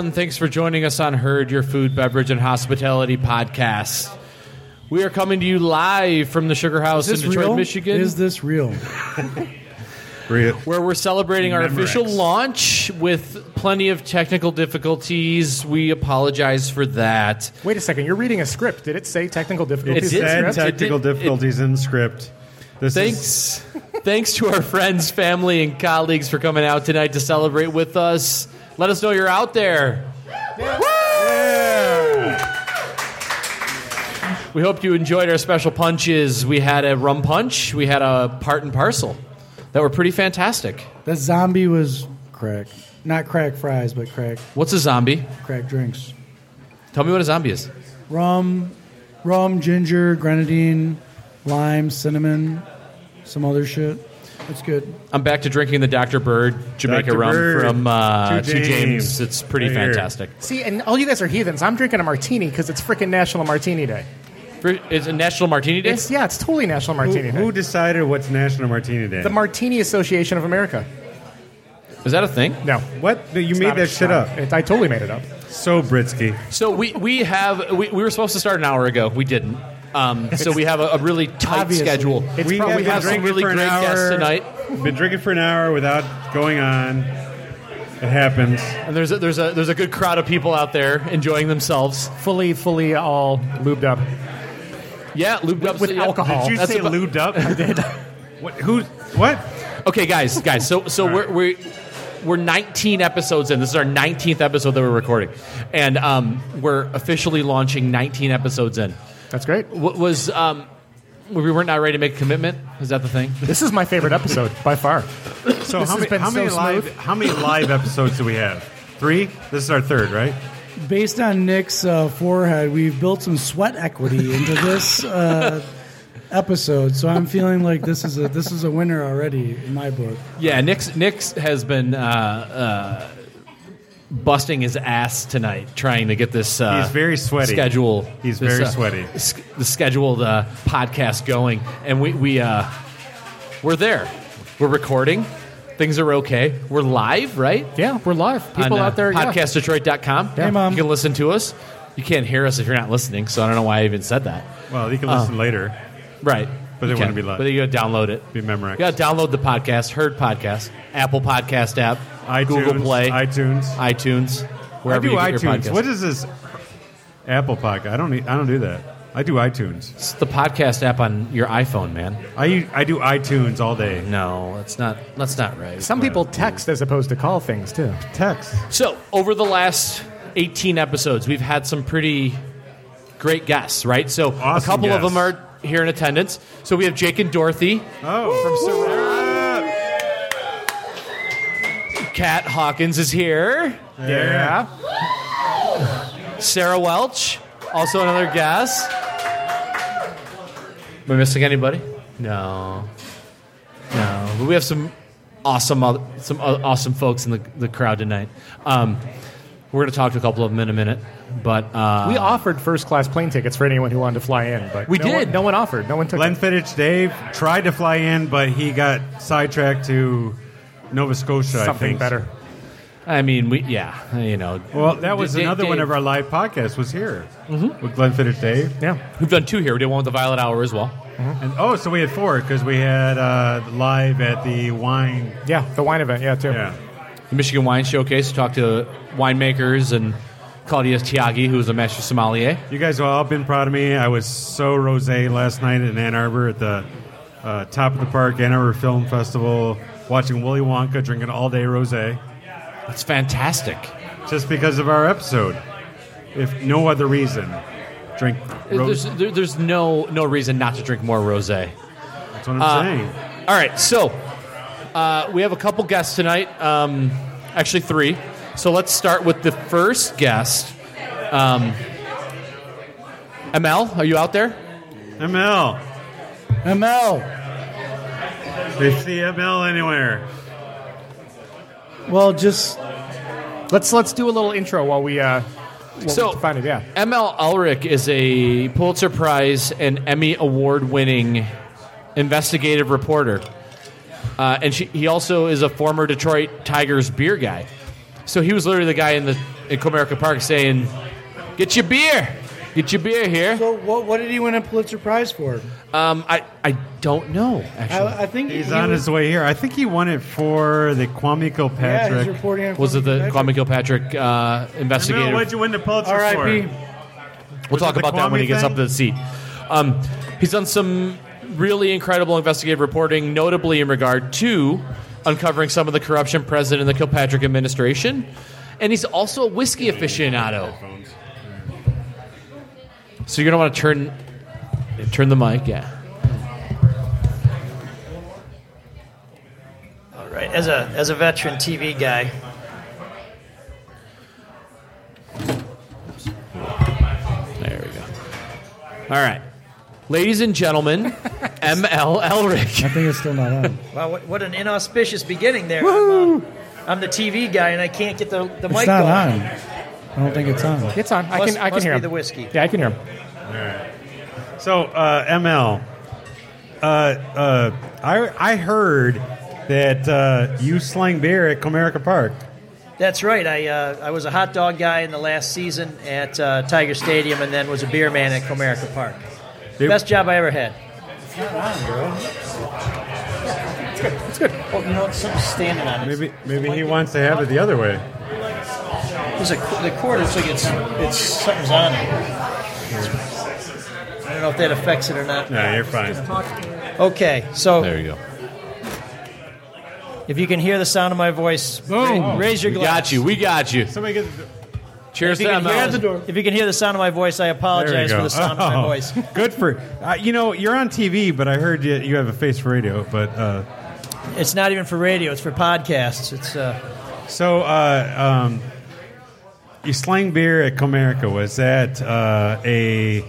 Everyone. Thanks for joining us on Herd, your food, beverage, and hospitality podcast. We are coming to you live from the Sugar House in Detroit, real? Michigan, Is this real? where we're celebrating our Memorex. official launch with plenty of technical difficulties. We apologize for that. Wait a second, you're reading a script. Did it say technical difficulties? It in did. Said technical It did- difficulties in the script. This Thanks, is thanks to our friends, family, and colleagues for coming out tonight to celebrate with us. Let us know you're out there. We hope you enjoyed our special punches. We had a rum punch. We had a part and parcel that were pretty fantastic. That zombie was crack. Not crack fries, but crack What's a zombie? crack drinks. Tell me what a zombie is. Rum, rum, ginger, grenadine, lime, cinnamon, some other shit. That's good. I'm back to drinking the Dr. Bird Jamaica Dr. rum Bird. from uh, Two Two James. James. It's pretty Right here. fantastic. See, and all you guys are heathens. I'm drinking a martini because it's freaking National Martini Day. For- It's a National Martini Day. It's yeah, it's totally National who, Martini Day. who decided what's National Martini Day? the Martini Association of America. Is that a thing? No, what? You it's made that shit not. up. It- I totally made it up. So Britsky. So we, we have we, we were supposed to start an hour ago. We didn't. Um, so we have a, a really tight Obviously. schedule. It's we probably have have been some drinking really for an great hour. guests tonight. Been drinking for an hour without going on. It happens. And there's a, there's a there's a good crowd of people out there enjoying themselves. fully, fully all lubed up. Yeah, lubed up With yeah. alcohol. Did you That's say about- lubed up? I did. What? Who? What? Okay, guys, guys. So so we're we're we're 19 episodes in. This is our 19th episode that we're recording, and um, we're officially launching 19 episodes in. That's great. What was um, we weren't not ready to make a commitment? Is that the thing? This is my favorite episode by far. So This how has many, been how many so live? smooth. How many live episodes do we have? Three. This is our third, right? Based on Nick's uh, forehead, we've built some sweat equity into this uh, episode. So I'm feeling like this is a this is a winner already in my book. Yeah, Nick's Nick's has been uh, uh, busting his ass tonight trying to get this. Uh, He's very sweaty. Schedule. He's this, very uh, sweaty. The scheduled uh, podcast going, and we we uh, we're there. We're recording. Things are okay. We're live, right? Yeah, we're live. People On, uh, out there. yeah. podcastdetroit.com. Hey, Mom. You can listen to us. You can't hear us if you're not listening, so I don't know why I even said that. Well, you can listen later. Right. But they You wouldn't be live. But you got to download it. Be Memorex. You got to download the podcast, Heard Podcast, Apple Podcast app, iTunes, Google Play, iTunes. iTunes, I do you get your iTunes. podcast. What is this? Apple Podcast. I don't. Need, I don't do that. I do iTunes. It's the podcast app on your iPhone, man. I I do iTunes all day. No, that's not. That's not right. Some people text as opposed to call things too. Text. So over the last 18 episodes, we've had some pretty great guests, right? So a Awesome couple of them are here in attendance. So we have Jake and Dorothy, Oh, from Sarah. Kat Hawkins is here, Yeah. Sarah Welch, also another guest. Am I missing anybody? No, no. But we have some awesome, some awesome folks in the, the crowd tonight. Um, we're going to talk to a couple of them in a minute, but uh, We offered first class plane tickets for anyone who wanted to fly in, but We no did. One, no one offered. No one took Glenn it. Fittich Dave tried to fly in, but he got sidetracked to Nova Scotia. I something think. better. I mean, we yeah, you know. Well, that was Dave- another one of our live podcasts was here with Glenn Fittich Dave. Yeah. We've done two here. We did one with the Violet Hour as well. And oh, so we had four because we had uh, live at the wine. Yeah, the wine event. Yeah, too. Yeah. The Michigan Wine Showcase. Talked to winemakers and Claudia Tyagi, who is a master sommelier. You guys have all been proud of me. I was so rosé last night in Ann Arbor at the uh, top of the park Ann Arbor Film Festival, watching Willy Wonka drinking all day rosé, That's fantastic. just because of our episode. If no other reason, drink There's, rosé. there, there's no no reason not to drink more rosé. That's what I'm Uh, saying. All right, so uh, we have a couple guests tonight. Um, actually, three. So let's start with the first guest. Um, ML, are you out there? ML. ML. They see ML anywhere. Well, just Let's let's do a little intro while we uh while So- we find it. Yeah. ML Elrick is a Pulitzer Prize and Emmy Award winning investigative reporter. Uh, and she, he also is a former Detroit Tigers beer guy. So he was literally the guy in the in Comerica Park saying, "Get your beer, get your beer here." so what? What did he win a Pulitzer Prize for? Um, I I don't know actually. I, I think He's he on was, his way here. I think he won it for the Kwame Kilpatrick. Yeah, he's reporting on was it the Patrick. Kwame Kilpatrick uh, ML, investigative? what'd you win the Pulitzer R.I.P. for? We'll Was talk it the about that when he gets thing? up to the seat. Um, he's done some really incredible investigative reporting, notably in regard to uncovering some of the corruption present in the Kilpatrick administration. And he's also a whiskey aficionado. So you're going to want to turn turn the mic, yeah. All right, as a as a veteran TV guy, There we go. All right. Ladies and gentlemen, ML Elrick. I think it's still not on. wow, what, what an inauspicious beginning there. I'm, uh, I'm the TV guy and I can't get the the It's mic not going. on. I don't think it's on. It's on. I Must- can I can must hear be him. the whiskey. Yeah, I can hear him. All right. So, uh, ML, uh, uh, I, I heard that uh, you slang beer at Comerica Park. That's right. I uh, I was a hot dog guy in the last season at uh, Tiger Stadium and then was a beer man at Comerica Park. They- Best job I ever had. It's not on, bro. Oh, you know what? Something's standing on it. Maybe maybe he wants to have it the other way. There's a the cord. It's like it's it's something's on it. I don't know if that affects it or not. No, you're fine. Okay, so There you go. if you can hear the sound of my voice, ra- raise your We glass. got you. We got you. Somebody get Cheers If to you, can hear ML. the, if you can hear the sound of my voice, I apologize for the sound of my voice. Good for uh, you know you're on TV, but I heard you you have a face for radio. But uh, It's not even for radio; it's for podcasts. It's uh, so uh, um, you slang beer at Comerica. Was that uh, a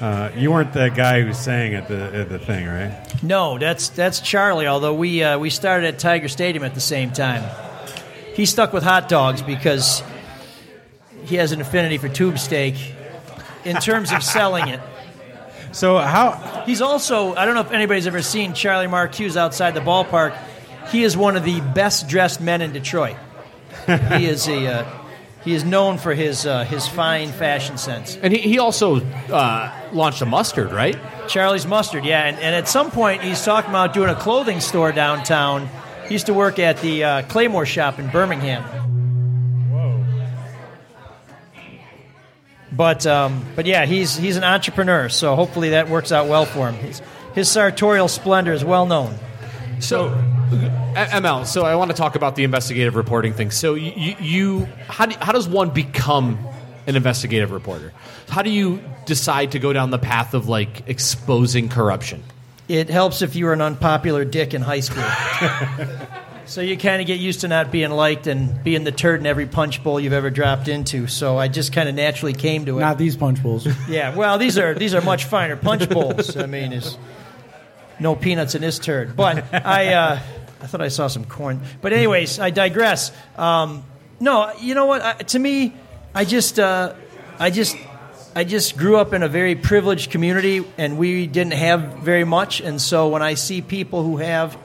uh, you weren't the guy who sang at the at the thing, right? no, that's that's Charlie. Although we uh, we started at Tiger Stadium at the same time. He stuck with hot dogs because he has an affinity for tube steak. In terms of selling it, So how He's also, I don't know if anybody's ever seen Charlie Marcuse outside the ballpark. He is one of the best dressed men in Detroit. he is a, uh, he is known for his, uh, his fine fashion sense. And he, he also uh, launched a mustard, right? Charlie's Mustard, yeah. And, and at some point, he's talking about doing a clothing store downtown. He used to work at the uh, Claymore shop in Birmingham. But um, but yeah, he's he's an entrepreneur, so hopefully that works out well for him. His, his sartorial splendor is well known. So, uh, ML. So I want to talk about the investigative reporting thing. So you, you, you how do, how does one become an investigative reporter? How do you decide to go down the path of like exposing corruption? It helps if you were an unpopular dick in high school. so you kind of get used to not being liked and being the turd in every punch bowl you've ever dropped into. So I just kind of naturally came to it. Not these punch bowls. yeah, well, these are these are much finer punch bowls. I mean, there's no peanuts in this turd. But I uh, I thought I saw some corn. But anyways, I digress. Um, no, you know what? I, to me, I just uh, I just I just grew up in a very privileged community, and we didn't have very much. And so when I see people who have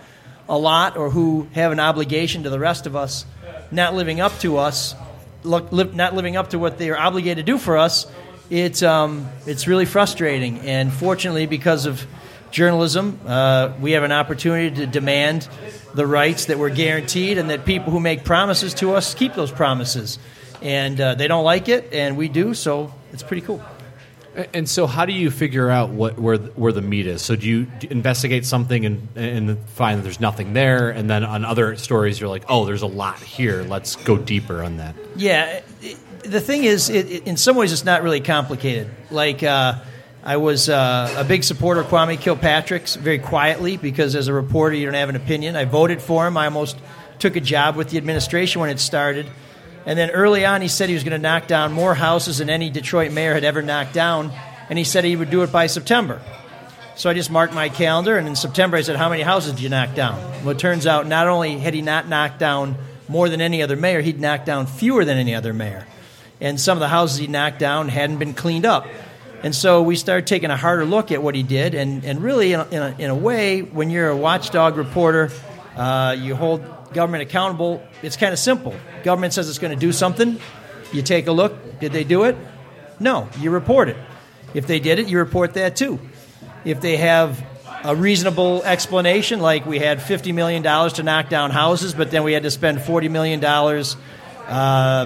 a lot or who have an obligation to the rest of us, not living up to us, look, li- not living up to what they are obligated to do for us, it's um, it's really frustrating. And fortunately, because of journalism. Uh, we have an opportunity to demand the rights that we're guaranteed, and that people who make promises to us keep those promises. And uh, they don't like it, and we do, so it's pretty cool. And so, how do you figure out what where where the meat is? So, do you investigate something and and find that there's nothing there, and then on other stories, you're like, oh, there's a lot here. Let's go deeper on that. Yeah, it, the thing is, it, it- in some ways, it's not really complicated. Like, uh, I was uh, a big supporter of Kwame Kilpatrick's very quietly because as a reporter, you don't have an opinion. I voted for him. I almost took a job with the administration when it started. And then early on, he said he was going to knock down more houses than any Detroit mayor had ever knocked down. And he said he would do it by September. So I just marked my calendar, and in September I said, How many houses did you knock down? Well, it turns out not only had he not knocked down more than any other mayor, he'd knocked down fewer than any other mayor. And some of the houses he knocked down hadn't been cleaned up. And so we started taking a harder look at what he did. And, and really, in a, in, a, in a way, when you're a watchdog reporter, uh, you hold government accountable. It's kind of simple. Government says it's going to do something. You take a look. Did they do it? No. You report it. If they did it, you report that too. If they have a reasonable explanation, like we had $50 million to knock down houses, but then we had to spend $40 million uh,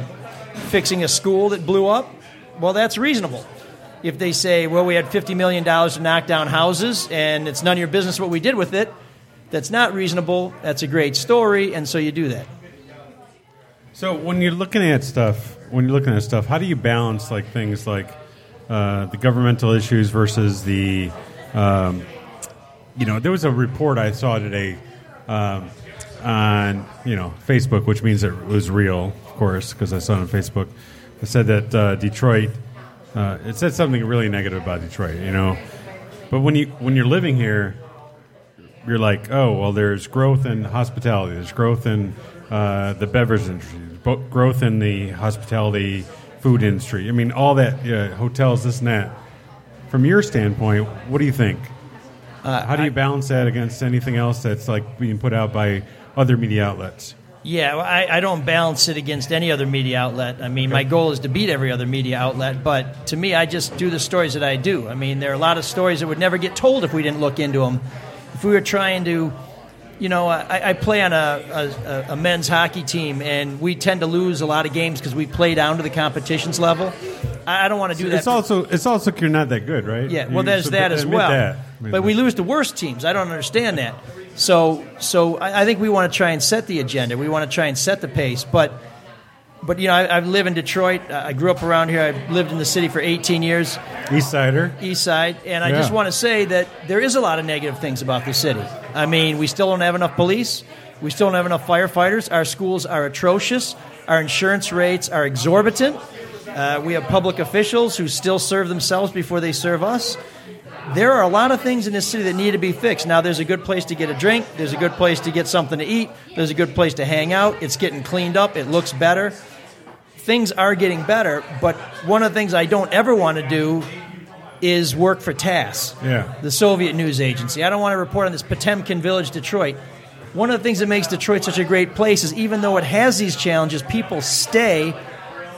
fixing a school that blew up, well, that's reasonable. If they say, well, we had $50 million to knock down houses and it's none of your business what we did with it, that's not reasonable. That's a great story, and so you do that. So when you're looking at stuff, when you're looking at stuff, how do you balance like things like uh, the governmental issues versus the, um, you know, there was a report I saw today um, on you know Facebook, which means it was real, of course, because I saw it on Facebook. It said that uh, Detroit, uh, it said something really negative about Detroit, you know, but when you when you're living here, you're like, oh, well, there's growth in hospitality, there's growth in uh, the beverage industry, growth in the hospitality food industry. I mean, all that, yeah, hotels, this and that. From your standpoint, what do you think? How do you balance that against anything else that's like being put out by other media outlets? Yeah, well, I, I don't balance it against any other media outlet. I mean, my goal is to beat every other media outlet, but to me, I just do the stories that I do. I mean, there are a lot of stories that would never get told if we didn't look into them. If we were trying to, you know, I, I play on a, a, a men's hockey team, and we tend to lose a lot of games because we play down to the competitions level. I, I don't want to do that. It's also it's also you're not that good, right? Yeah, You well, there's that as well. that. I mean, But we lose to worse teams. I don't understand that. So, so I, I think we want to try and set the agenda. We want to try and set the pace. But, but you know, I, I live in Detroit. I grew up around here. I've lived in the city for 18 years, East Sider. East Side, and I Yeah. just want to say that there is a lot of negative things about the city. I mean, we still don't have enough police. We still don't have enough firefighters. Our schools are atrocious. Our insurance rates are exorbitant. Uh, we have public officials who still serve themselves before they serve us. There are a lot of things in this city that need to be fixed. Now, there's a good place to get a drink. There's a good place to get something to eat. There's a good place to hang out. It's getting cleaned up. It looks better. Things are getting better, but one of the things I don't ever want to do is work for TASS, Yeah. the Soviet news agency. I don't want to report on this Potemkin Village, Detroit. One of the things that makes Detroit such a great place is even though it has these challenges, people stay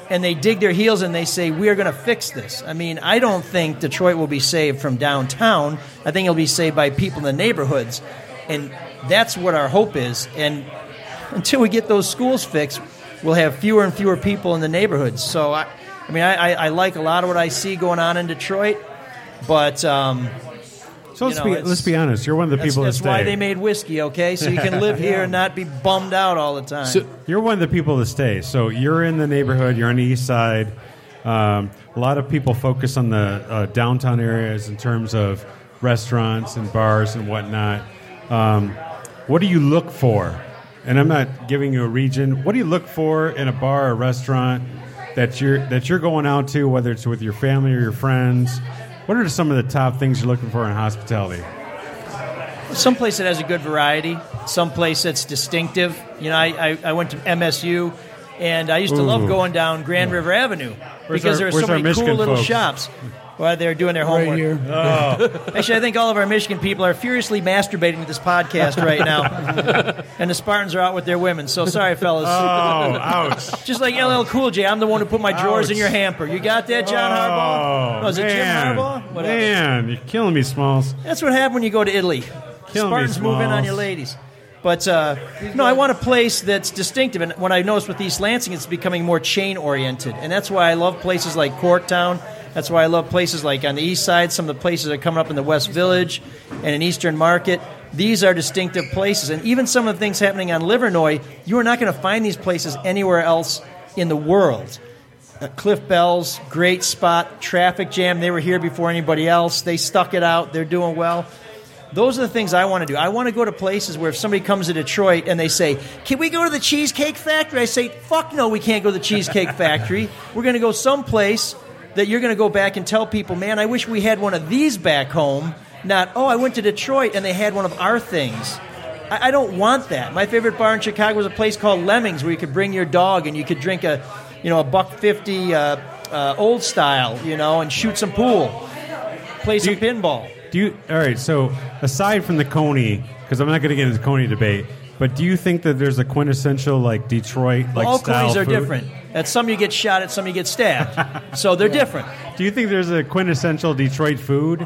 and they dig their heels and they say, We are going to fix this. I mean, I don't think Detroit will be saved from downtown. I think it'll be saved by people in the neighborhoods. And that's what our hope is. And until we get those schools fixed, we'll have fewer and fewer people in the neighborhoods. So, I, I mean, I, I, I like a lot of what I see going on in Detroit, but um, So let's you know, be let's be honest. You're one of the that's, people that's that stay. why they made whiskey, okay? So you can live here and not be bummed out all the time. So, You're one of the people that stay. So you're in the neighborhood. You're on the east side. Um, a lot of people focus on the uh, downtown areas in terms of restaurants and bars and whatnot. Um, what do you look for? And I'm not giving you a region. What do you look for in a bar or restaurant that you're that you're going out to, whether it's with your family or your friends? What are some of the top things you're looking for in hospitality? some place that has a good variety, some place that's distinctive. You know, I, I, I went to MSU, and I used to Ooh. love going down Grand River Avenue Where's because our- there are so many cool little folks? shops. While they're doing their Right homework. here. Actually, I think all of our Michigan people are furiously masturbating to this podcast right now, and the Spartans are out with their women. So sorry, fellas. Oh, ouch. Just like LL Cool J, I'm the one who put my drawers in your hamper. You got that, John Harbaugh? Oh, Was it Jim man. Harbaugh? Whatever. Man, you're killing me, Smalls. That's what happened when you go to Italy. Killing me, Spartans move in on your ladies. But uh, no, I want a place that's distinctive. And what I noticed with East Lansing, it's becoming more chain oriented. And that's why I love places like Corktown. That's why I love places like on the east side, some of the places are coming up in the West Village and in Eastern Market. These are distinctive places. And even some of the things happening on Livernois, you are not going to find these places anywhere else in the world. Uh, Cliff Bell's great spot, traffic jam. They were here before anybody else. They stuck it out. They're doing well. Those are the things I want to do. I want to go to places where if somebody comes to Detroit and they say, "Can we go to the Cheesecake Factory?" I say, "Fuck no, we can't go to the Cheesecake Factory. We're going to go someplace that you're going to go back and tell people, "Man, I wish we had one of these back home." Not, "Oh, I went to Detroit and they had one of our things." I, I don't want that. My favorite bar in Chicago was a place called Lemmings, where you could bring your dog and you could drink a, you know, a buck fifty uh, uh, old style, you know, and shoot some pool, play some you- pinball. Do you? All right. So aside from the Coney, because I'm not going to get into the Coney debate, but do you think that there's a quintessential like Detroit like All style are food? different. At some you get shot, at some you get stabbed. so they're different. Do you think there's a quintessential Detroit food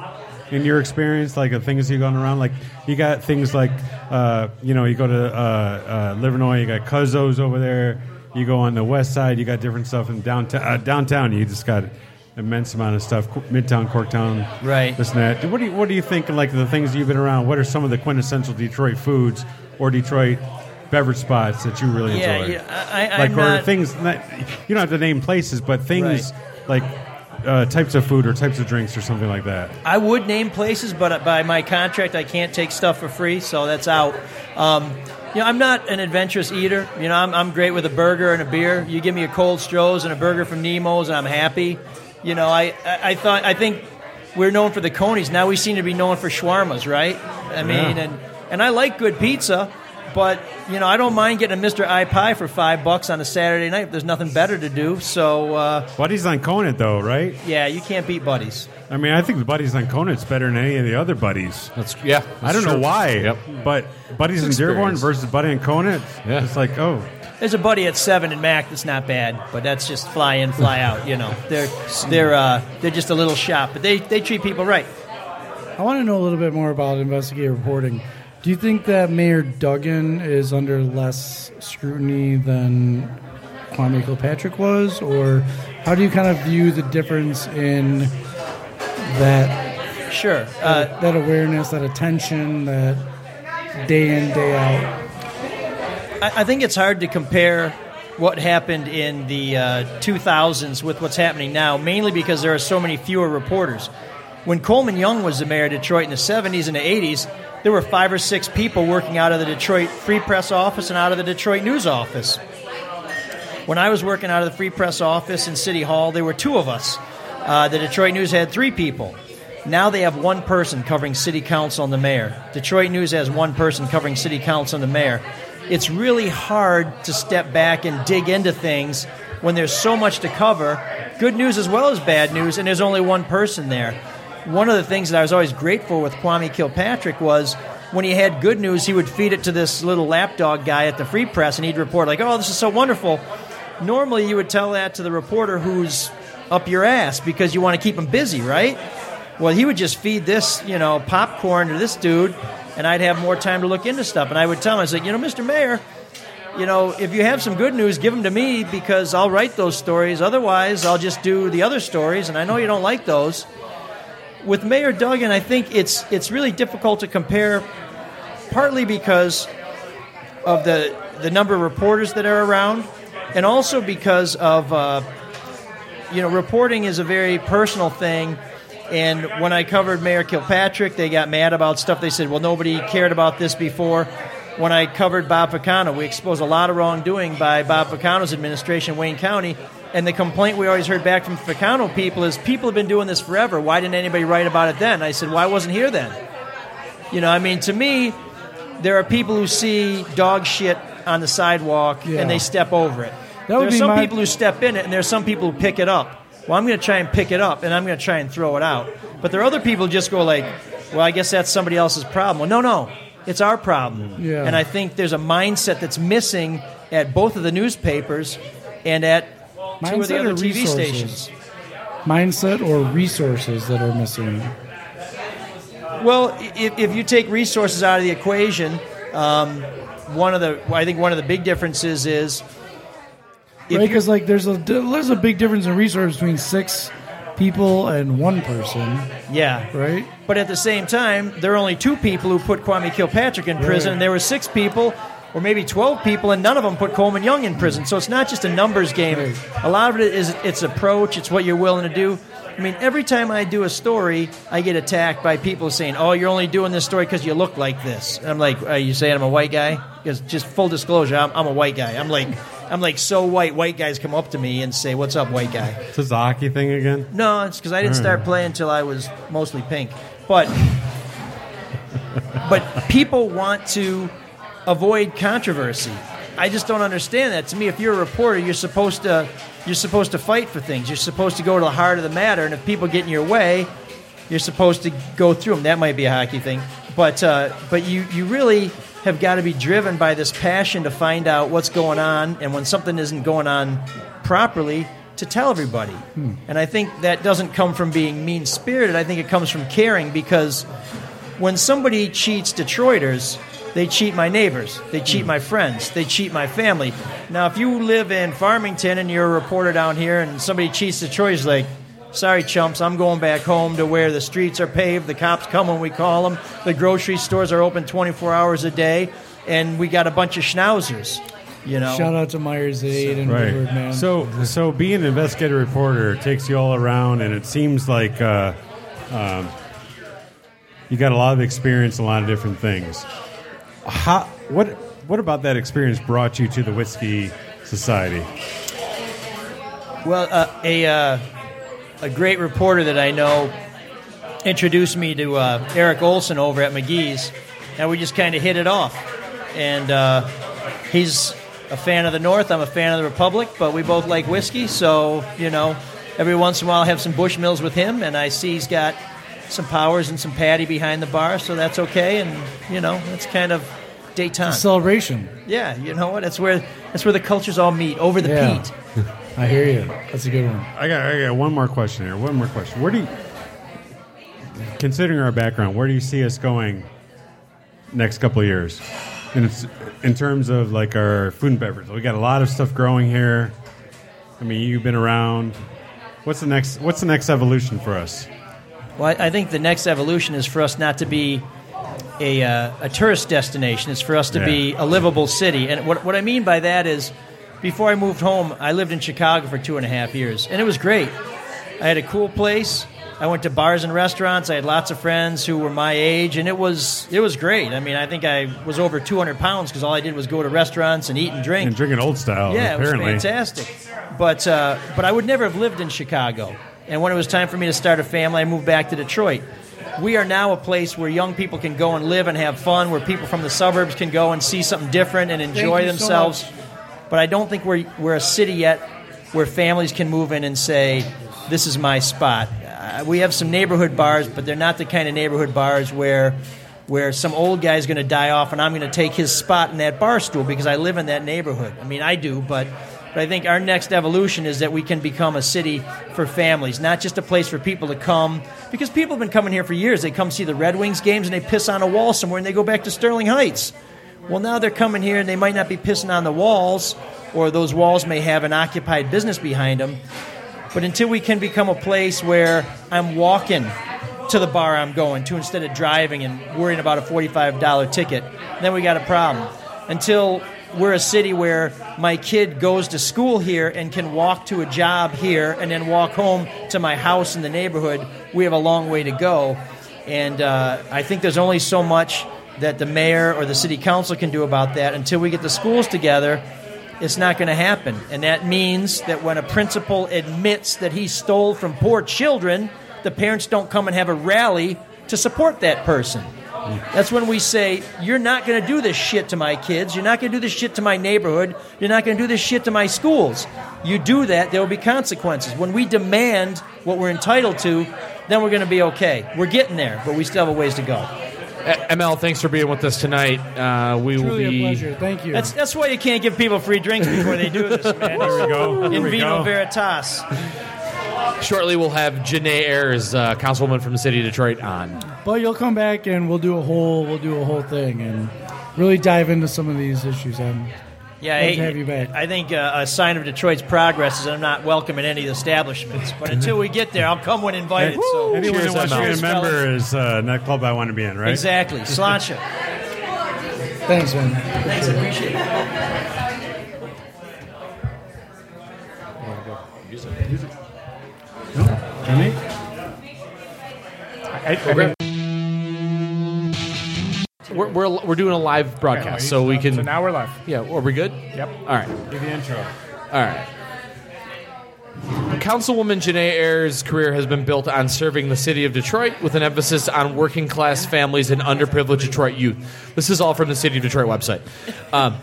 in your experience? Like the things you've gone around, like you got things like, uh, you know, you go to uh, uh, Livernois, you got Kuzzo's over there. You go on the west side, you got different stuff in downtown. Uh, downtown, you just got immense amount of stuff. Midtown, Corktown, Right. This and that. What do you What do you think? Like the things you've been around. What are some of the quintessential Detroit foods or Detroit beverage spots that you really Yeah, enjoy? yeah, I- I- like I'm or not- things. That, you don't have to name places, but things like uh, types of food or types of drinks or something like that. I would name places, but by my contract, I can't take stuff for free, so that's out. Um, you know, I'm not an adventurous eater. You know, I'm, I'm great with a burger and a beer. You give me a cold Stroh's and a burger from Nemo's, and I'm happy. You know, I, I, I thought I think we're known for the conies. Now we seem to be known for shawarmas, right? I mean, Yeah. and and I like good pizza, but you know, I don't mind getting a Mr. I Pie for five bucks on a Saturday night if there's nothing better to do. So uh, Buddy's on Conant, though, right? yeah, you can't beat buddies. I mean, I think the Buddy's on Conant's better than any of the other Buddies. That's yeah. I don't that's know why, Yep. but Buddy's in Dearborn versus Buddy and Conant, Yeah. it's like, oh, There's a buddy at seven in Mac that's not bad, but that's just fly in, fly out. You know, they're they're uh, they're just a little shop, but they, they treat people right. I want to know a little bit more about investigative reporting. Do you think that Mayor Duggan is under less scrutiny than Kwame Kilpatrick was, or how do you kind of view the difference in that Sure. Uh, that awareness, that attention, that day in day out? I, I think it's hard to compare what happened in the uh, 2000s with what's happening now, mainly because there are so many fewer reporters. When Coleman Young was the mayor of Detroit in the 70s and the 80s, there were five or six people working out of the Detroit Free Press office and out of the Detroit News office. When I was working out of the Free Press office in City Hall, there were two of us. Uh, the Detroit News had three people. Now they have one person covering City Council and the mayor. Detroit News has one person covering City Council and the mayor. It's really hard to step back and dig into things when there's so much to cover, good news as well as bad news, and there's only one person there. One of the things that I was always grateful with Kwame Kilpatrick was when he had good news, he would feed it to this little lapdog guy at the Free Press, and he'd report like, "Oh, this is so wonderful." Normally, you would tell that to the reporter who's up your ass because you want to keep him busy, right? Well, he would just feed this, you know, popcorn to this dude, and I'd have more time to look into stuff. And I would tell him, I said, you know, Mr. Mayor, you know, if you have some good news, give them to me because I'll write those stories. Otherwise, I'll just do the other stories, and I know you don't like those. With Mayor Duggan, I think it's it's really difficult to compare, partly because of the the number of reporters that are around, and also because of uh, you know reporting is a very personal thing. And when I covered Mayor Kilpatrick, they got mad about stuff. They said, "Well, nobody cared about this before." When I covered Bob Ficano, we exposed a lot of wrongdoing by Bob Ficano's administration, in Wayne County. And the complaint we always heard back from Ficano people is, "People have been doing this forever. Why didn't anybody write about it then?" I said, "Well, wasn't here then." You know, I mean, to me, there are people who see dog shit on the sidewalk Yeah. and they step over it. That there's be some my- people who step in it, and there's some people who pick it up. Well, I'm going to try and pick it up and I'm going to try and throw it out. But there are other people who just go like, well, I guess that's somebody else's problem. Well, no, no, it's our problem. Yeah. And I think there's a mindset that's missing at both of the newspapers and at two of the other TV resources? stations. Mindset or resources that are missing. Well, if, if you take resources out of the equation, um, one of the I think one of the big differences is right? Because like there's a there's a big difference in resources between six people and one person, yeah, right? But at the same time, there are only two people who put Kwame Kilpatrick in prison, Right. and there were six people, or maybe twelve people, and none of them put Coleman Young in prison. So it's not just a numbers game. Right. A lot of it is its approach. It's what you're willing to do. I mean, every time I do a story, I get attacked by people saying, "Oh, you're only doing this story because you look like this." And I'm like, "Are you saying I'm a white guy?" Because just full disclosure, I'm, I'm a white guy. I'm like, I'm like so white. White guys come up to me and say, "What's up, white guy?" Is this a hockey thing again? No, it's because I didn't start playing until I was mostly pink. But but people want to avoid controversy. I just don't understand that. To me, if you're a reporter, you're supposed to you're supposed to fight for things. You're supposed to go to the heart of the matter, and if people get in your way, you're supposed to go through them. That might be a hockey thing, but uh, but you you really have got to be driven by this passion to find out what's going on, and when something isn't going on properly, to tell everybody. And I think that doesn't come from being mean spirited. I think it comes from caring because when somebody cheats Detroiters, they cheat my neighbors, they cheat my friends, they cheat my family. Now, if you live in Farmington and you're a reporter down here and somebody cheats Detroiters, like, sorry, chumps, I'm going back home to where the streets are paved, the cops come when we call them, the grocery stores are open 24 hours a day, and we got a bunch of schnauzers. You know, Shout out to Myers Aid and Woodward, man. So, so being an investigative reporter takes you all around, and it seems like uh, um, you got a lot of experience in a lot of different things. How, what, what about that experience brought you to the Whiskey Society? Well, uh, a uh, a great reporter that I know introduced me to uh, Eric Olson over at McGee's, and we just kind of hit it off. And uh, he's a fan of the North. I'm a fan of the Republic, but we both like whiskey, so you know, every once in a while I have some Bushmills with him, and I see he's got some powers and some Paddy behind the bar, so that's okay. And you know, that's kind of Daytime. celebration. yeah, you know what? That's where that's where the cultures all meet over the Yeah. peat. I hear you. That's a good one. I got, I got one more question here. One more question. Where do you, considering our background, where do you see us going next couple of years? And it's in terms of like our food and beverage. We got a lot of stuff growing here. I mean, you've been around. What's the next? What's the next evolution for us? Well, I I think the next evolution is for us not to be a, uh, a tourist destination. It's for us to be a livable city. And what, what I mean by that is, before I moved home, I lived in Chicago for two and a half years, and it was great. I had a cool place. I went to bars and restaurants. I had lots of friends who were my age, and it was it was great. I mean, I think I was over 200 pounds because all I did was go to restaurants and eat and drink. And drinking old style. Yeah, apparently. it was fantastic. But uh, but I would never have lived in Chicago. And when it was time for me to start a family, I moved back to Detroit. We are now a place where young people can go and live and have fun, where people from the suburbs can go and see something different and enjoy you so themselves. but I don't think we're we're a city yet where families can move in and say, "This is my spot." Uh, we have some neighborhood bars, but they're not the kind of neighborhood bars where where some old guy's going to die off and I'm going to take his spot in that bar stool because I live in that neighborhood. I mean, I do, but but I think our next evolution is that we can become a city for families, not just a place for people to come. Because people have been coming here for years. They come see the Red Wings games and they piss on a wall somewhere and they go back to Sterling Heights. Well, now they're coming here and they might not be pissing on the walls, or those walls may have an occupied business behind them. But until we can become a place where I'm walking to the bar I'm going to instead of driving and worrying about a $45 ticket, then we got a problem. Until we're a city where my kid goes to school here and can walk to a job here and then walk home to my house in the neighborhood, we have a long way to go. And uh, I think there's only so much that the mayor or the city council can do about that until we get the schools together it's not going to happen. And that means that when a principal admits that he stole from poor children, the parents don't come and have a rally to support that person. That's when we say, You're not going to do this shit to my kids. You're not going to do this shit to my neighborhood. You're not going to do this shit to my schools. You do that, there will be consequences. When we demand what we're entitled to, then we're going to be okay. We're getting there, but we still have a ways to go. ML, thanks for being with us tonight. Uh, we will Truly a be. pleasure. Thank you. That's, that's why you can't give people free drinks before they do this, man. There we go. In we vino go. veritas. Shortly, we'll have Janeé Ayers, uh, councilwoman from the city of Detroit, on. but you'll come back and we'll do a whole we'll do a whole thing and really dive into some of these issues. And Yeah, Love to I, have you back. I think uh, a sign of Detroit's progress is I'm not welcome in any of the establishments. But until we get there, I'll come when invited. So Anyone who wants to be a member is uh, that club I want to be in, right? exactly, sláinte. thanks, man. Thanks, I appreciate it. Jimmy? I, I mean, We're, we're, we're doing a live broadcast, so we can. So now we're live. yeah, are we good? Yep. All right. Give the intro. All right. Councilwoman Janeé Ayers' career has been built on serving the city of Detroit with an emphasis on working class families and underprivileged Detroit youth. This is all from the City of Detroit website. Um,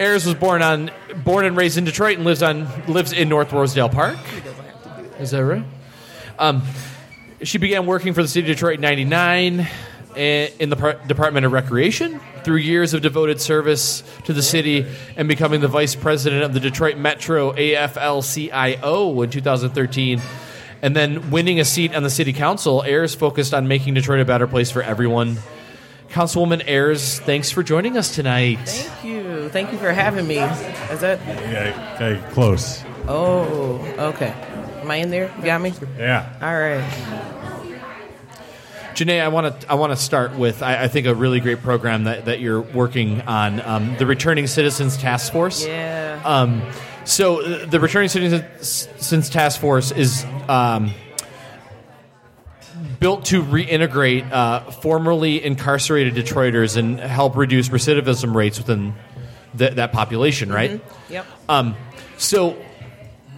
Ayers was born on born and raised in Detroit and lives on lives in North Rosedale Park. Is that right? Um, she began working for the city of Detroit in '99 in the Department of Recreation through years of devoted service to the city and becoming the vice president of the Detroit Metro AFL-CIO in 2013. And then winning a seat on the city council, Ayers focused on making Detroit a better place for everyone. Councilwoman Ayers, thanks for joining us tonight. Thank you. Thank you for having me. Is that? Yeah, okay, close. Oh, okay. Am I in there? You got me? Yeah. All right. Janeé, I want to I want to start with I, I think a really great program that, that you're working on, um, the Returning Citizens Task Force. Yeah. Um, so uh, the Returning Citizens Citizens Task Force is um, built to reintegrate uh, formerly incarcerated Detroiters and help reduce recidivism rates within th- that population. Right. Yep. Um, so,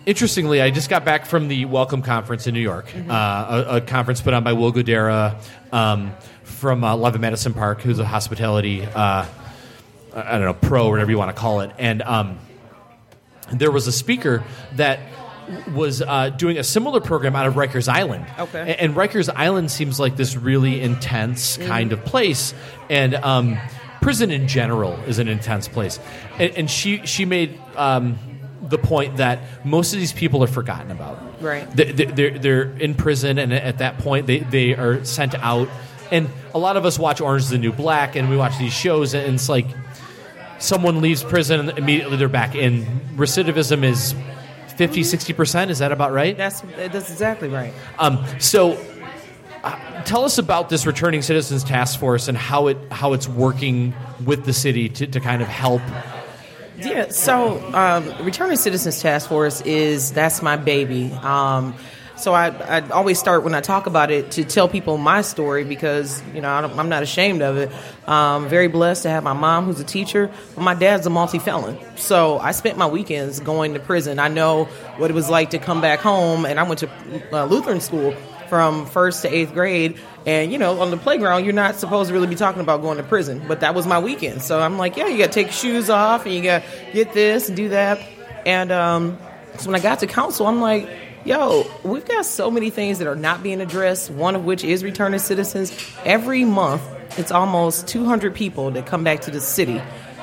interestingly, I just got back from the Welcome Conference in New York, uh, a, a conference put on by Will Guidara um, from uh, Eleven Madison Park, who's a hospitality, uh, I don't know, pro, or whatever you want to call it. And um, there was a speaker that was uh, doing a similar program out of Rikers Island. Okay. And, Rikers Island seems like this really intense kind of place, and um, prison in general is an intense place. And, and she she made um, the point that most of these people are forgotten about. Right. They- they- They're, they're in prison, and at that point, they, they are sent out. And a lot of us watch Orange is the New Black, and we watch these shows, and it's like someone leaves prison and immediately they're back in. Recidivism is 50, 60%. Is that about right? That's that's exactly right. Um, so uh, tell us about this Returning Citizens Task Force and how it how it's working with the city to, to kind of help. Yeah. So, um, Returning Citizens Task Force is that's my baby. Um, so I, I always start when I talk about it to tell people my story because you know I I'm not ashamed of it. Um, very blessed to have my mom who's a teacher, but my dad's a multi felon. So I spent my weekends going to prison. I know what it was like to come back home, and I went to uh, Lutheran school from first to eighth grade. And you know, on the playground, you're not supposed to really be talking about going to prison, but that was my weekend. So I'm like, yeah, you got to take shoes off, and you got to get this and do that. And um, so when I got to council, I'm like, yo, we've got so many things that are not being addressed. One of which is returning citizens. Every month, it's almost 200 people that come back to the city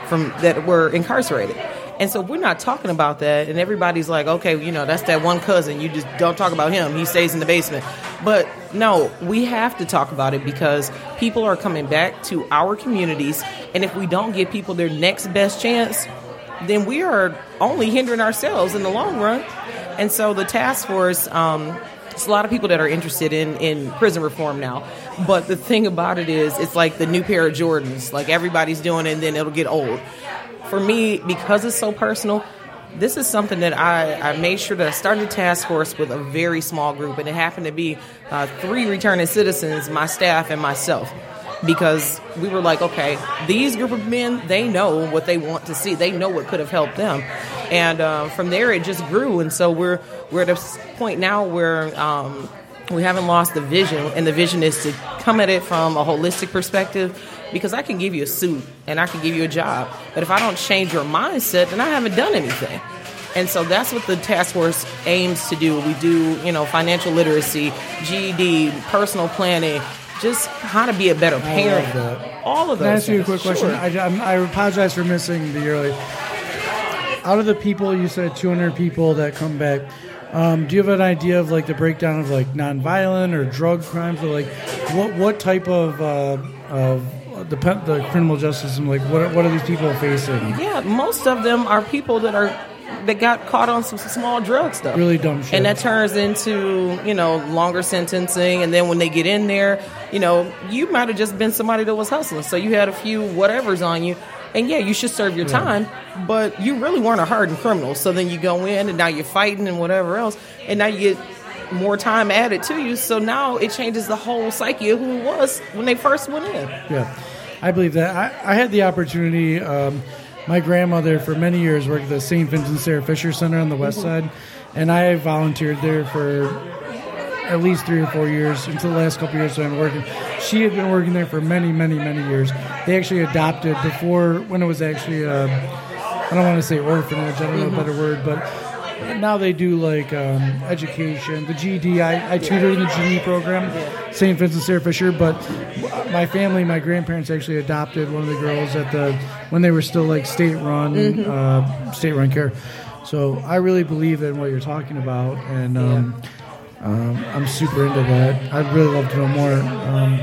from that were incarcerated. And so we're not talking about that, and everybody's like, okay, you know, that's that one cousin. You just don't talk about him. He stays in the basement. But no, we have to talk about it because people are coming back to our communities, and if we don't give people their next best chance, then we are only hindering ourselves in the long run. And so the task force, um, it's a lot of people that are interested in, in prison reform now. But the thing about it is, it's like the new pair of Jordans. Like everybody's doing it, and then it'll get old for me, because it's so personal, this is something that I, I made sure that I started a task force with a very small group, and it happened to be uh, three returning citizens, my staff, and myself. Because we were like, okay, these group of men, they know what they want to see. They know what could have helped them, and uh, from there it just grew. And so we're we're at a point now where um, we haven't lost the vision, and the vision is to come at it from a holistic perspective. Because I can give you a suit and I can give you a job, but if I don't change your mindset, then I haven't done anything. And so that's what the task force aims to do. We do, you know, financial literacy, GED, personal planning, just how to be a better parent. All of those. Can I ask you a quick question? Sure. I, I apologize for missing the early. Out of the people, you said 200 people that come back. Um, do you have an idea of like the breakdown of like nonviolent or drug crimes or like what what type of uh, of the the criminal justice system like what are, what are these people facing? Yeah, most of them are people that are that got caught on some small drug stuff. Really dumb shit. And that turns into, you know, longer sentencing and then when they get in there, you know, you might have just been somebody that was hustling. So you had a few whatevers on you. And yeah, you should serve your time, but you really weren't a hardened criminal. So then you go in and now you're fighting and whatever else, and now you get more time added to you. So now it changes the whole psyche of who it was when they first went in. Yeah, I believe that. I, I had the opportunity. Um, my grandmother, for many years, worked at the St. Vincent Sarah Fisher Center on the west mm-hmm. side, and I volunteered there for at least three or four years until the last couple years that I'm working. She had been working there for many, many, many years. They actually adopted before when it was actually. A, I don't want to say orphanage. I don't know a mm-hmm. better word, but now they do like um, education, the GED. I, I tutored in the GED program, St. Vincent Sarah Fisher. But my family, my grandparents actually adopted one of the girls at the when they were still like state run, uh, state run care. So I really believe in what you're talking about, and um, um, I'm super into that. I'd really love to know more. Um,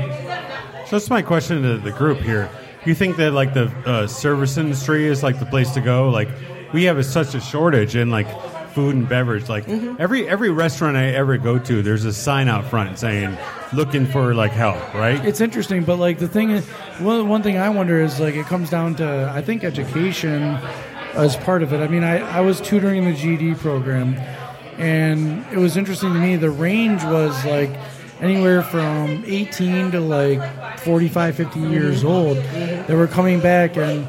So that's my question to the group here. You think that like the uh, service industry is like the place to go? Like we have a, such a shortage in like food and beverage. Like mm-hmm. every every restaurant I ever go to, there's a sign out front saying looking for like help. Right? it's interesting, but like the thing is, one one thing I wonder is like it comes down to I think education as part of it. I mean, I, I was tutoring the GD program, and it was interesting to me. The range was like anywhere from 18 to like 45, 50 mm-hmm. years old mm-hmm. that were coming back, and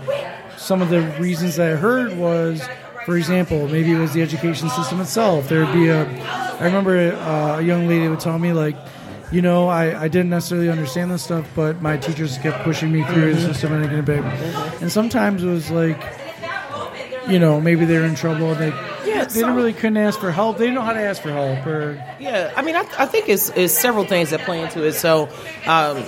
some of the reasons that I heard was. For example, maybe it was the education system itself. There would be a. I remember uh, a young lady would tell me like, you know, I, I didn't necessarily understand this stuff, but my teachers kept pushing me through the system and I get. And sometimes it was like, you know, maybe they were in trouble. And they Yeah, they didn't really couldn't ask for help. They didn't know how to ask for help. Or Yeah, I mean, I, I think it's, it's several things that play into it. So, um,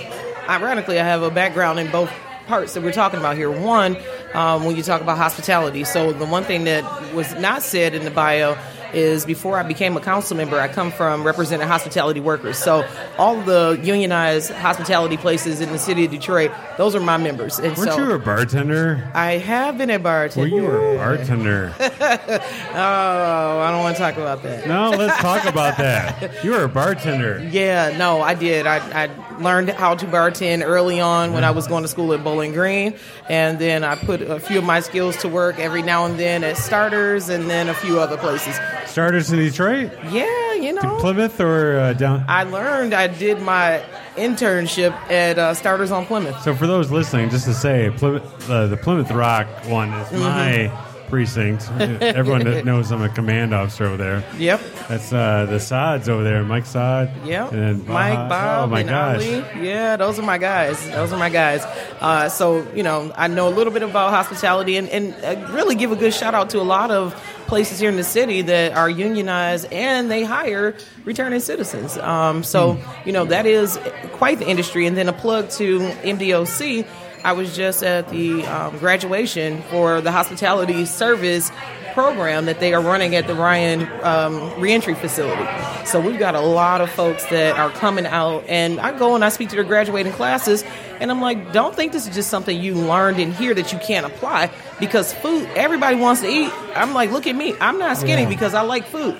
ironically, I have a background in both parts that we're talking about here. One, um, when you talk about hospitality. So, the one thing that was not said in the bio is before I became a council member, I come from representing hospitality workers. So, all the unionized hospitality places in the city of Detroit, those are my members. And Weren't so, you a bartender? I have been a Were bartender. you were a bartender? Oh, I don't want to talk about that. no, let's talk about that. You were a bartender. Yeah, no, I did. I, I learned how to bartend early on when I was going to school at Bowling Green, and then I put a few of my skills to work every now and then at Starters, and then a few other places. Starters in Detroit, Yeah, you know, Plymouth, or uh, down. I learned. I did my internship at uh, Starters on Plymouth. So for those listening, just to say, Plymouth, uh, the Plymouth Rock one is Mm-hmm. my precinct. Everyone that knows I'm a command officer over there. Yep. That's uh, the Sods over there, Mike Sod. Yep. And Mike, Bob, Oh my and gosh. Ali. Yeah, those are my guys. Those are my guys. Uh, so, you know, I know a little bit about hospitality and, and uh, really give a good shout out to a lot of places here in the city that are unionized and they hire returning citizens. Um, so, Hmm. you know, that is quite the industry. And then a plug to MDOC. I was just at the um, graduation for the hospitality service program that they are running at the Ryan um, Reentry Facility. So we've got a lot of folks that are coming out, and I go and I speak to their graduating classes, and I'm like, don't think this is just something you learned in here that you can't apply because food, everybody wants to eat. I'm like, look at me, I'm not skinny Yeah. because I like food.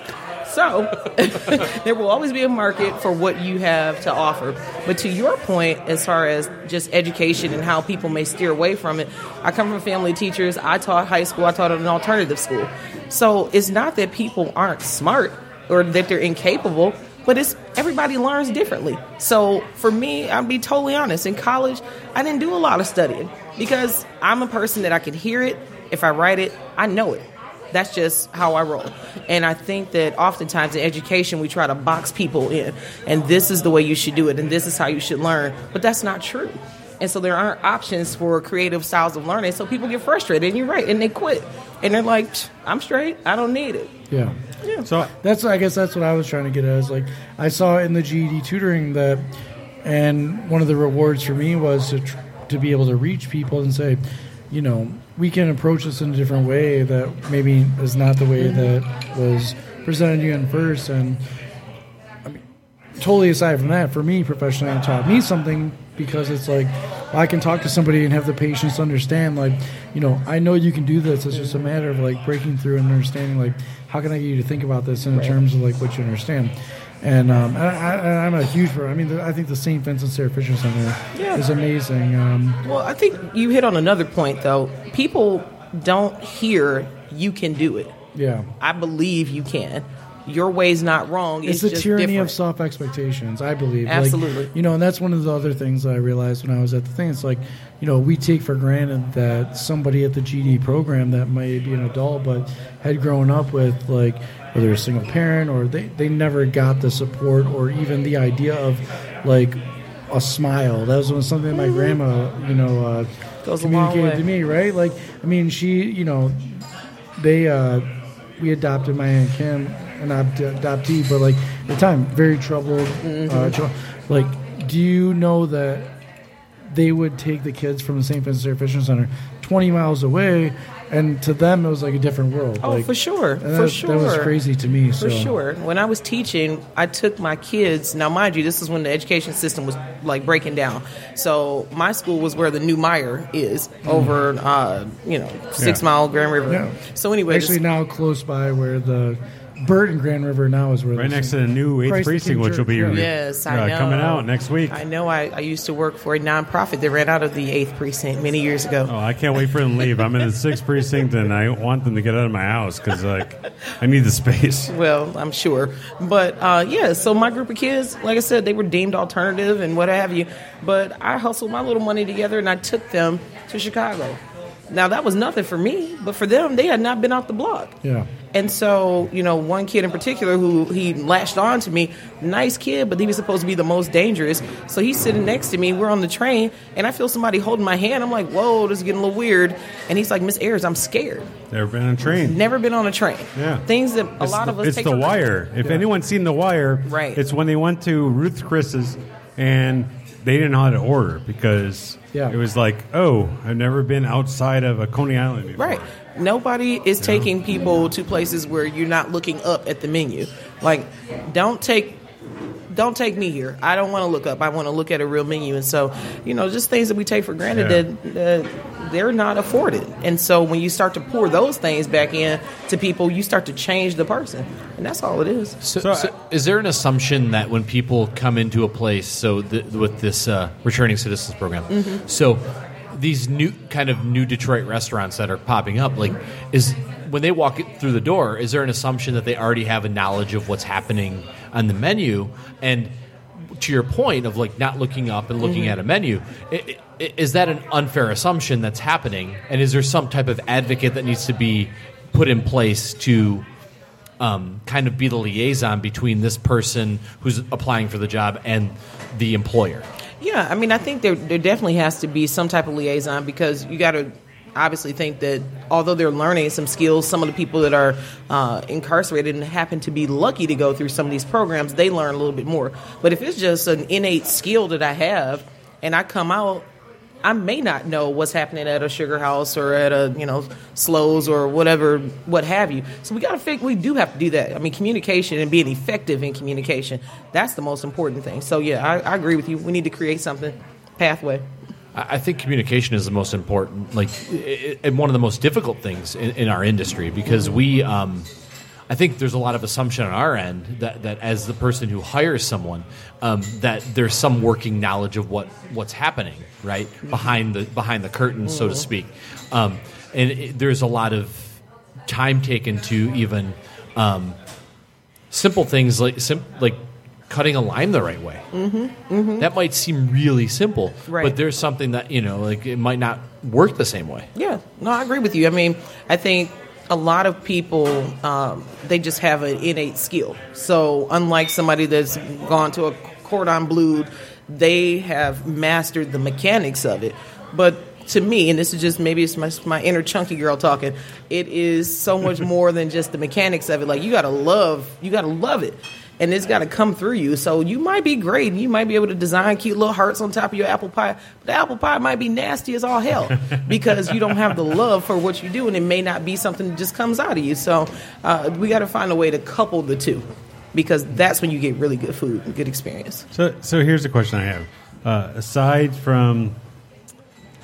So there will always be a market for what you have to offer. But to your point, as far as just education and how people may steer away from it, I come from family teachers. I taught high school. I taught at an alternative school. So it's not that people aren't smart or that they're incapable, but it's everybody learns differently. So for me, I'll be totally honest. In college, I didn't do a lot of studying because I'm a person that I can hear it. If I write it, I know it. That's just how I roll. And I think that oftentimes in education, we try to box people in, and this is the way you should do it, and this is how you should learn. But that's not true. And so there aren't options for creative styles of learning. So people get frustrated, and you're right, and they quit. And they're like, I'm straight. I don't need it. Yeah. yeah. So That's I guess that's what I was trying to get at. Is like I saw in the GED tutoring that, and one of the rewards for me was to tr- to be able to reach people and say, you know, we can approach this in a different way that maybe is not the way that was presented to you in first. And I mean, totally aside from that, for me professionally, it taught me something because it's like I can talk to somebody and have the patience to understand, like, you know, I know you can do this. It's just a matter of like breaking through and understanding, like, how can I get you to think about this in terms of like what you understand. And um, I, I, I'm a huge. I mean, I think the St. Vincent Sarah Fisher Center is amazing. Um, Well, I think you hit on another point, though. People don't hear you can do it. yeah, I believe you can. Your way's not wrong. it's, It's, the just tyranny different. of soft expectations. I believe, Like, Absolutely. you know, and that's one of the other things I realized when I was at the thing. It's like, you know, we take for granted that somebody at the GD program that might be an adult but had grown up with like whether a single parent or they they never got the support or even the idea of like a smile. That was something my grandma, you know, uh, Goes communicated to me. Right? Like, I mean, she, you know, they uh, we adopted my aunt Kim, an adopt- adoptee, but like at the time, very troubled. Mm-hmm. Uh, like, do you know that they would take the kids from the St. Vincent Fisher Center 20 miles away, and to them it was like a different world. Oh, like, for sure. For that, sure. That was crazy to me. For so. sure. When I was teaching, I took my kids. Now, mind you, this is when the education system was like breaking down. So my school was where the new Meijer is over, uh, you know, Six Yeah. Mile Grand River. Yeah. So anyway, Actually, now close by where the Burt and Grand River now is where right next to the new eighth Christ precinct, King which will be Church, yeah. Yes, I uh, know. coming out next week. I know. I, I used to work for a nonprofit that ran out of the eighth precinct many years ago. Oh, I can't wait for them to leave. I'm in the sixth precinct, and I want them to get out of my house because like I need the space. Well, I'm sure. But uh, yeah, so my group of kids, like I said, they were deemed alternative and what have you. But I hustled my little money together and I took them to Chicago. Now, that was nothing for me, but for them, they had not been off the block. Yeah. And so, you know, one kid in particular who he latched on to me, nice kid, but he was supposed to be the most dangerous. So he's sitting next to me. We're on the train, and I feel somebody holding my hand. I'm like, whoa, this is getting a little weird. And he's like, Miss Ayers, I'm scared. Never been on a train. Never been on a train. Yeah. Things that a It's lot the, of us It's take the wire. If anyone's seen the wire, Right. It's when they went to Ruth Chris's and they didn't know how to order because Yeah. it was like, oh, I've never been outside of a Coney Island before. Right. Nobody is taking people to places where you're not looking up at the menu. Like, don't take. Don't take me here. I don't want to look up. I want to look at a real menu. And so, you know, just things that we take for granted Yeah. that, that they're not afforded. And so, when you start to pour those things back in to people, you start to change the person, and that's all it is. So, So so is there an assumption that when people come into a place, so th- with this uh, returning citizens program, Mm-hmm. so these new kind of new Detroit restaurants that are popping up, like is when they walk through the door, is there an assumption that they already have a knowledge of what's happening on the menu? And to your point of like not looking up and looking Mm-hmm. at a menu, i- i- is that an unfair assumption that's happening? And is there some type of advocate that needs to be put in place to um, kind of be the liaison between this person who's applying for the job and the employer. Yeah, I mean, I think there there definitely has to be some type of liaison because you got to obviously think that although they're learning some skills, some of the people that are uh, incarcerated and happen to be lucky to go through some of these programs, they learn a little bit more. But if it's just an innate skill that I have and I come out. I may not know what's happening at a sugar house or at a you know slows or whatever what have you. So we got to figure we do have to do that. I mean, communication and being effective in communication that's the most important thing. So yeah, I, I agree with you. We need to create something pathway. I think communication is the most important, like, and one of the most difficult things in, in our industry because we, um, I think there's a lot of assumption on our end that, that as the person who hires someone, um, that there's some working knowledge of what what's happening right behind the behind the curtain, so to speak, um, and it, there's a lot of time taken to even um, simple things like sim- like cutting a lime the right way. Mm-hmm, That might seem really simple, Right. but there's something that you know, like it might not work the same way. Yeah, no, I agree with you. I mean, I think a lot of people um, they just have an innate skill. So unlike somebody that's gone to a cordon bleu, they have mastered the mechanics of it. But to me, and this is just maybe it's my, my inner chunky girl talking. It is so much more than just the mechanics of it. Like you gotta love, you gotta love it, and it's gotta come through you. So you might be great, and you might be able to design cute little hearts on top of your apple pie, but the apple pie might be nasty as all hell because you don't have the love for what you do, and it may not be something that just comes out of you. So uh, we got to find a way to couple the two. Because that's when you get really good food and good experience. So, so here's the question I have. Uh, aside from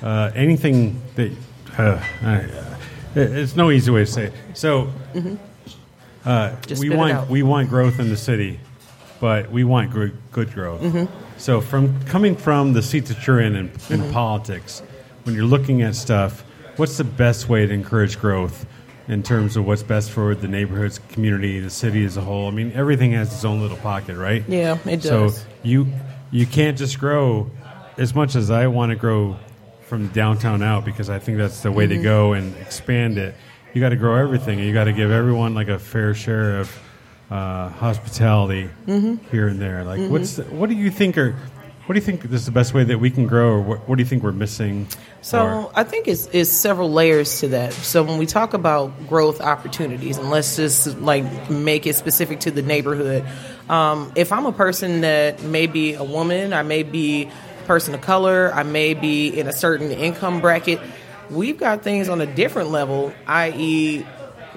uh, anything that, uh, I- it's no easy way to say it. So, uh, Just we spit it want out. we want growth in the city, but we want gr- good growth. Mm-hmm. So, from coming from the seat that you're in in, in Mm-hmm. politics, when you're looking at stuff, what's the best way to encourage growth? In terms of what's best for the neighborhoods, community, the city as a whole. I mean, everything has its own little pocket, right? Yeah, it So does. you you can't just grow as much as I want to grow from downtown out because I think that's the way Mm-hmm. to go and expand it. You got to grow everything, and you got to give everyone like a fair share of uh, hospitality Mm-hmm. here and there. Like, what's the, what do you think are what do you think is the best way that we can grow, or what, what do you think we're missing? So or- I think it's, it's several layers to that. So when we talk about growth opportunities, and let's just like make it specific to the neighborhood. Um, if I'm a person that may be a woman, I may be a person of color, I may be in a certain income bracket. We've got things on a different level, i.e.,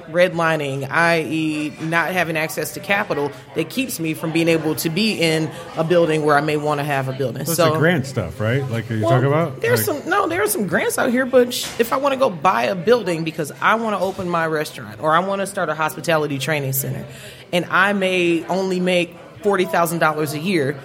redlining, i.e., not having access to capital, that keeps me from being able to be in a building where I may want to have a building. That's so the grant stuff, right? Like you well, talk about. There's Like- some no, there are some grants out here, but sh- if I want to go buy a building because I want to open my restaurant or I want to start a hospitality training center, and I may only make forty thousand dollars a year,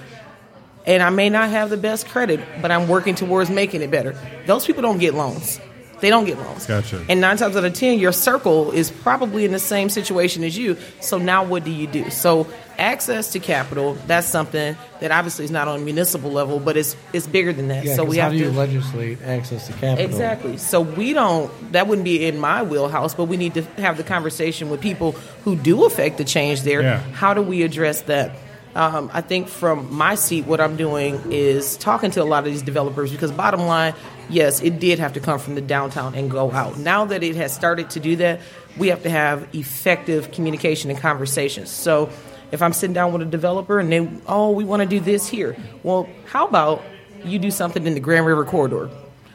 and I may not have the best credit, but I'm working towards making it better. Those people don't get loans. They don't get loans. Gotcha. And nine times out of ten, your circle is probably in the same situation as you. So now what do you do? So access to capital, that's something that obviously is not on a municipal level, but it's it's bigger than that. Yeah, so 'cause we how have do you to legislate access to capital? Exactly. So we don't. That wouldn't be in my wheelhouse, but we need to have the conversation with people who do affect the change there. Yeah. How do we address that? Um, I think from my seat, what I'm doing is talking to a lot of these developers because, bottom line, yes, it did have to come from the downtown and go out. Now that it has started to do that, we have to have effective communication and conversations. So, if I'm sitting down with a developer and they, oh, we want to do this here, well, how about you do something in the Grand River corridor?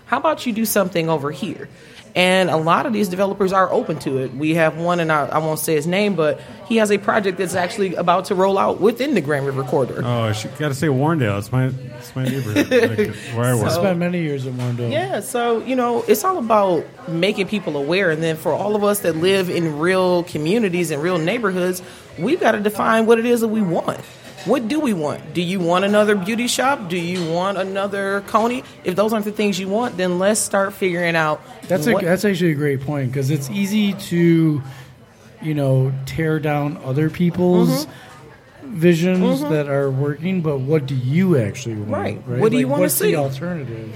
How about you do something over here? And a lot of these developers are open to it. We have one, and I, I won't say his name, but he has a project that's actually about to roll out within the Grand River corridor. Oh, I got to say Warrendale. It's my it's my neighborhood like, where I work. I spent many years in Warrendale. Yeah, so you know, it's all about making people aware, and then for all of us that live in real communities and real neighborhoods, we've got to define what it is that we want. What do we want? Do you want another beauty shop? Do you want another Coney? If those aren't the things you want, then let's start figuring out. That's a, that's actually a great point because it's easy to, you know, tear down other people's Mm-hmm. visions that are working, but what do you actually want? Right. What do you wanna see? the alternative?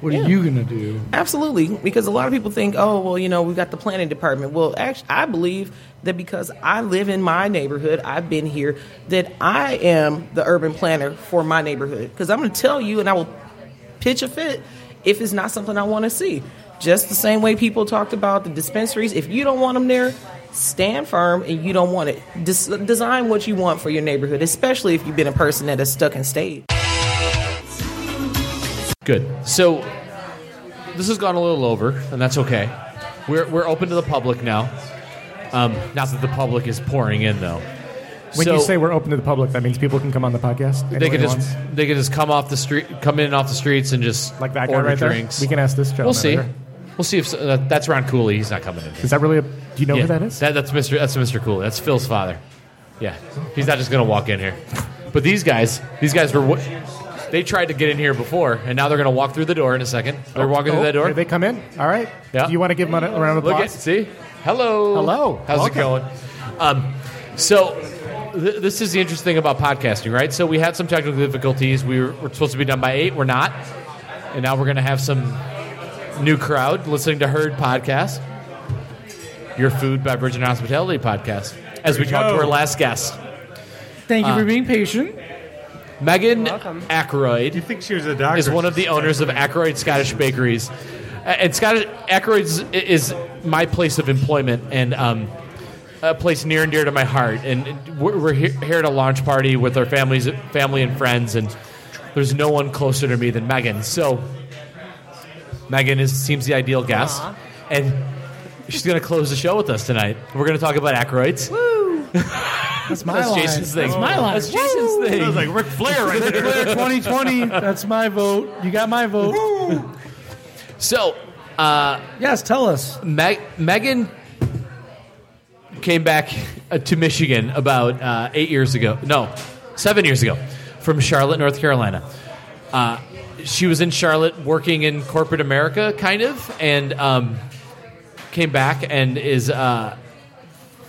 What Yeah. are you gonna do? Absolutely, because a lot of people think, oh, well, you know, we've got the planning department. Well, actually, I believe that because I live in my neighborhood, I've been here, that I am the urban planner for my neighborhood. Because I'm going to tell you, and I will pitch a fit if it's not something I want to see. Just the same way people talked about the dispensaries. If you don't want them there, stand firm and you don't want it. Des- design what you want for your neighborhood, especially if you've been a person that has stuck and stayed. Good. So this has gone a little over, and that's okay. We're, we're open to the public now. Um, not that the public is pouring in, though. When So you say we're open to the public, that means people can come on the podcast. they could just wants. they could just come off the street, come in off the streets, and just like that guy right drinks. there. We can ask this gentleman. We'll see. We'll see if uh, that's Ron Cooley. He's not coming in. Here. Is that really a? Do you know Yeah, who that is? that's Mr. That's Mr. Cooley. That's Phil's father. Yeah, he's not just gonna walk in here. But these guys, these guys were. They tried to get in here before, and now they're gonna walk through the door in a second. They're walking Oh, through that door. Here they come in. All right. Yeah. Do you want to give them a a round of Look applause? at see. Hello. Hello. How's Welcome. it going? Um, so th- this is the interesting thing about podcasting, right? So we had some technical difficulties. We were, we're supposed to be done by eight. We're not, and now we're going to have some new crowd listening to Herd podcast. your food, beverage, and hospitality podcast. As we, we talk to our last guest, Thank you Uh, for being patient. Megan welcome. Ackroyd. You think she was a doctor? is one of the owners of Ackroyd Scottish Bakeries. Uh, And Scottish Ackroyd's is my place of employment and um, a place near and dear to my heart. And we're, we're here, here at a launch party with our families, family and friends, and there's no one closer to me than Megan. So Megan is seems the ideal guest, and she's going to close the show with us tonight. We're going to talk about Ackroyd's. That's my That's line. Jason's thing. That's my line. That's Jason's thing. Sounds like Ric Flair right Ric there. Flair 2020. That's my vote. You got my vote. So uh, Yes, tell us. Meg- Megan came back uh, to Michigan about uh, eight years ago. No, seven years ago, from Charlotte, North Carolina. Uh, she was in Charlotte working in corporate America, kind of, and um, came back and is uh,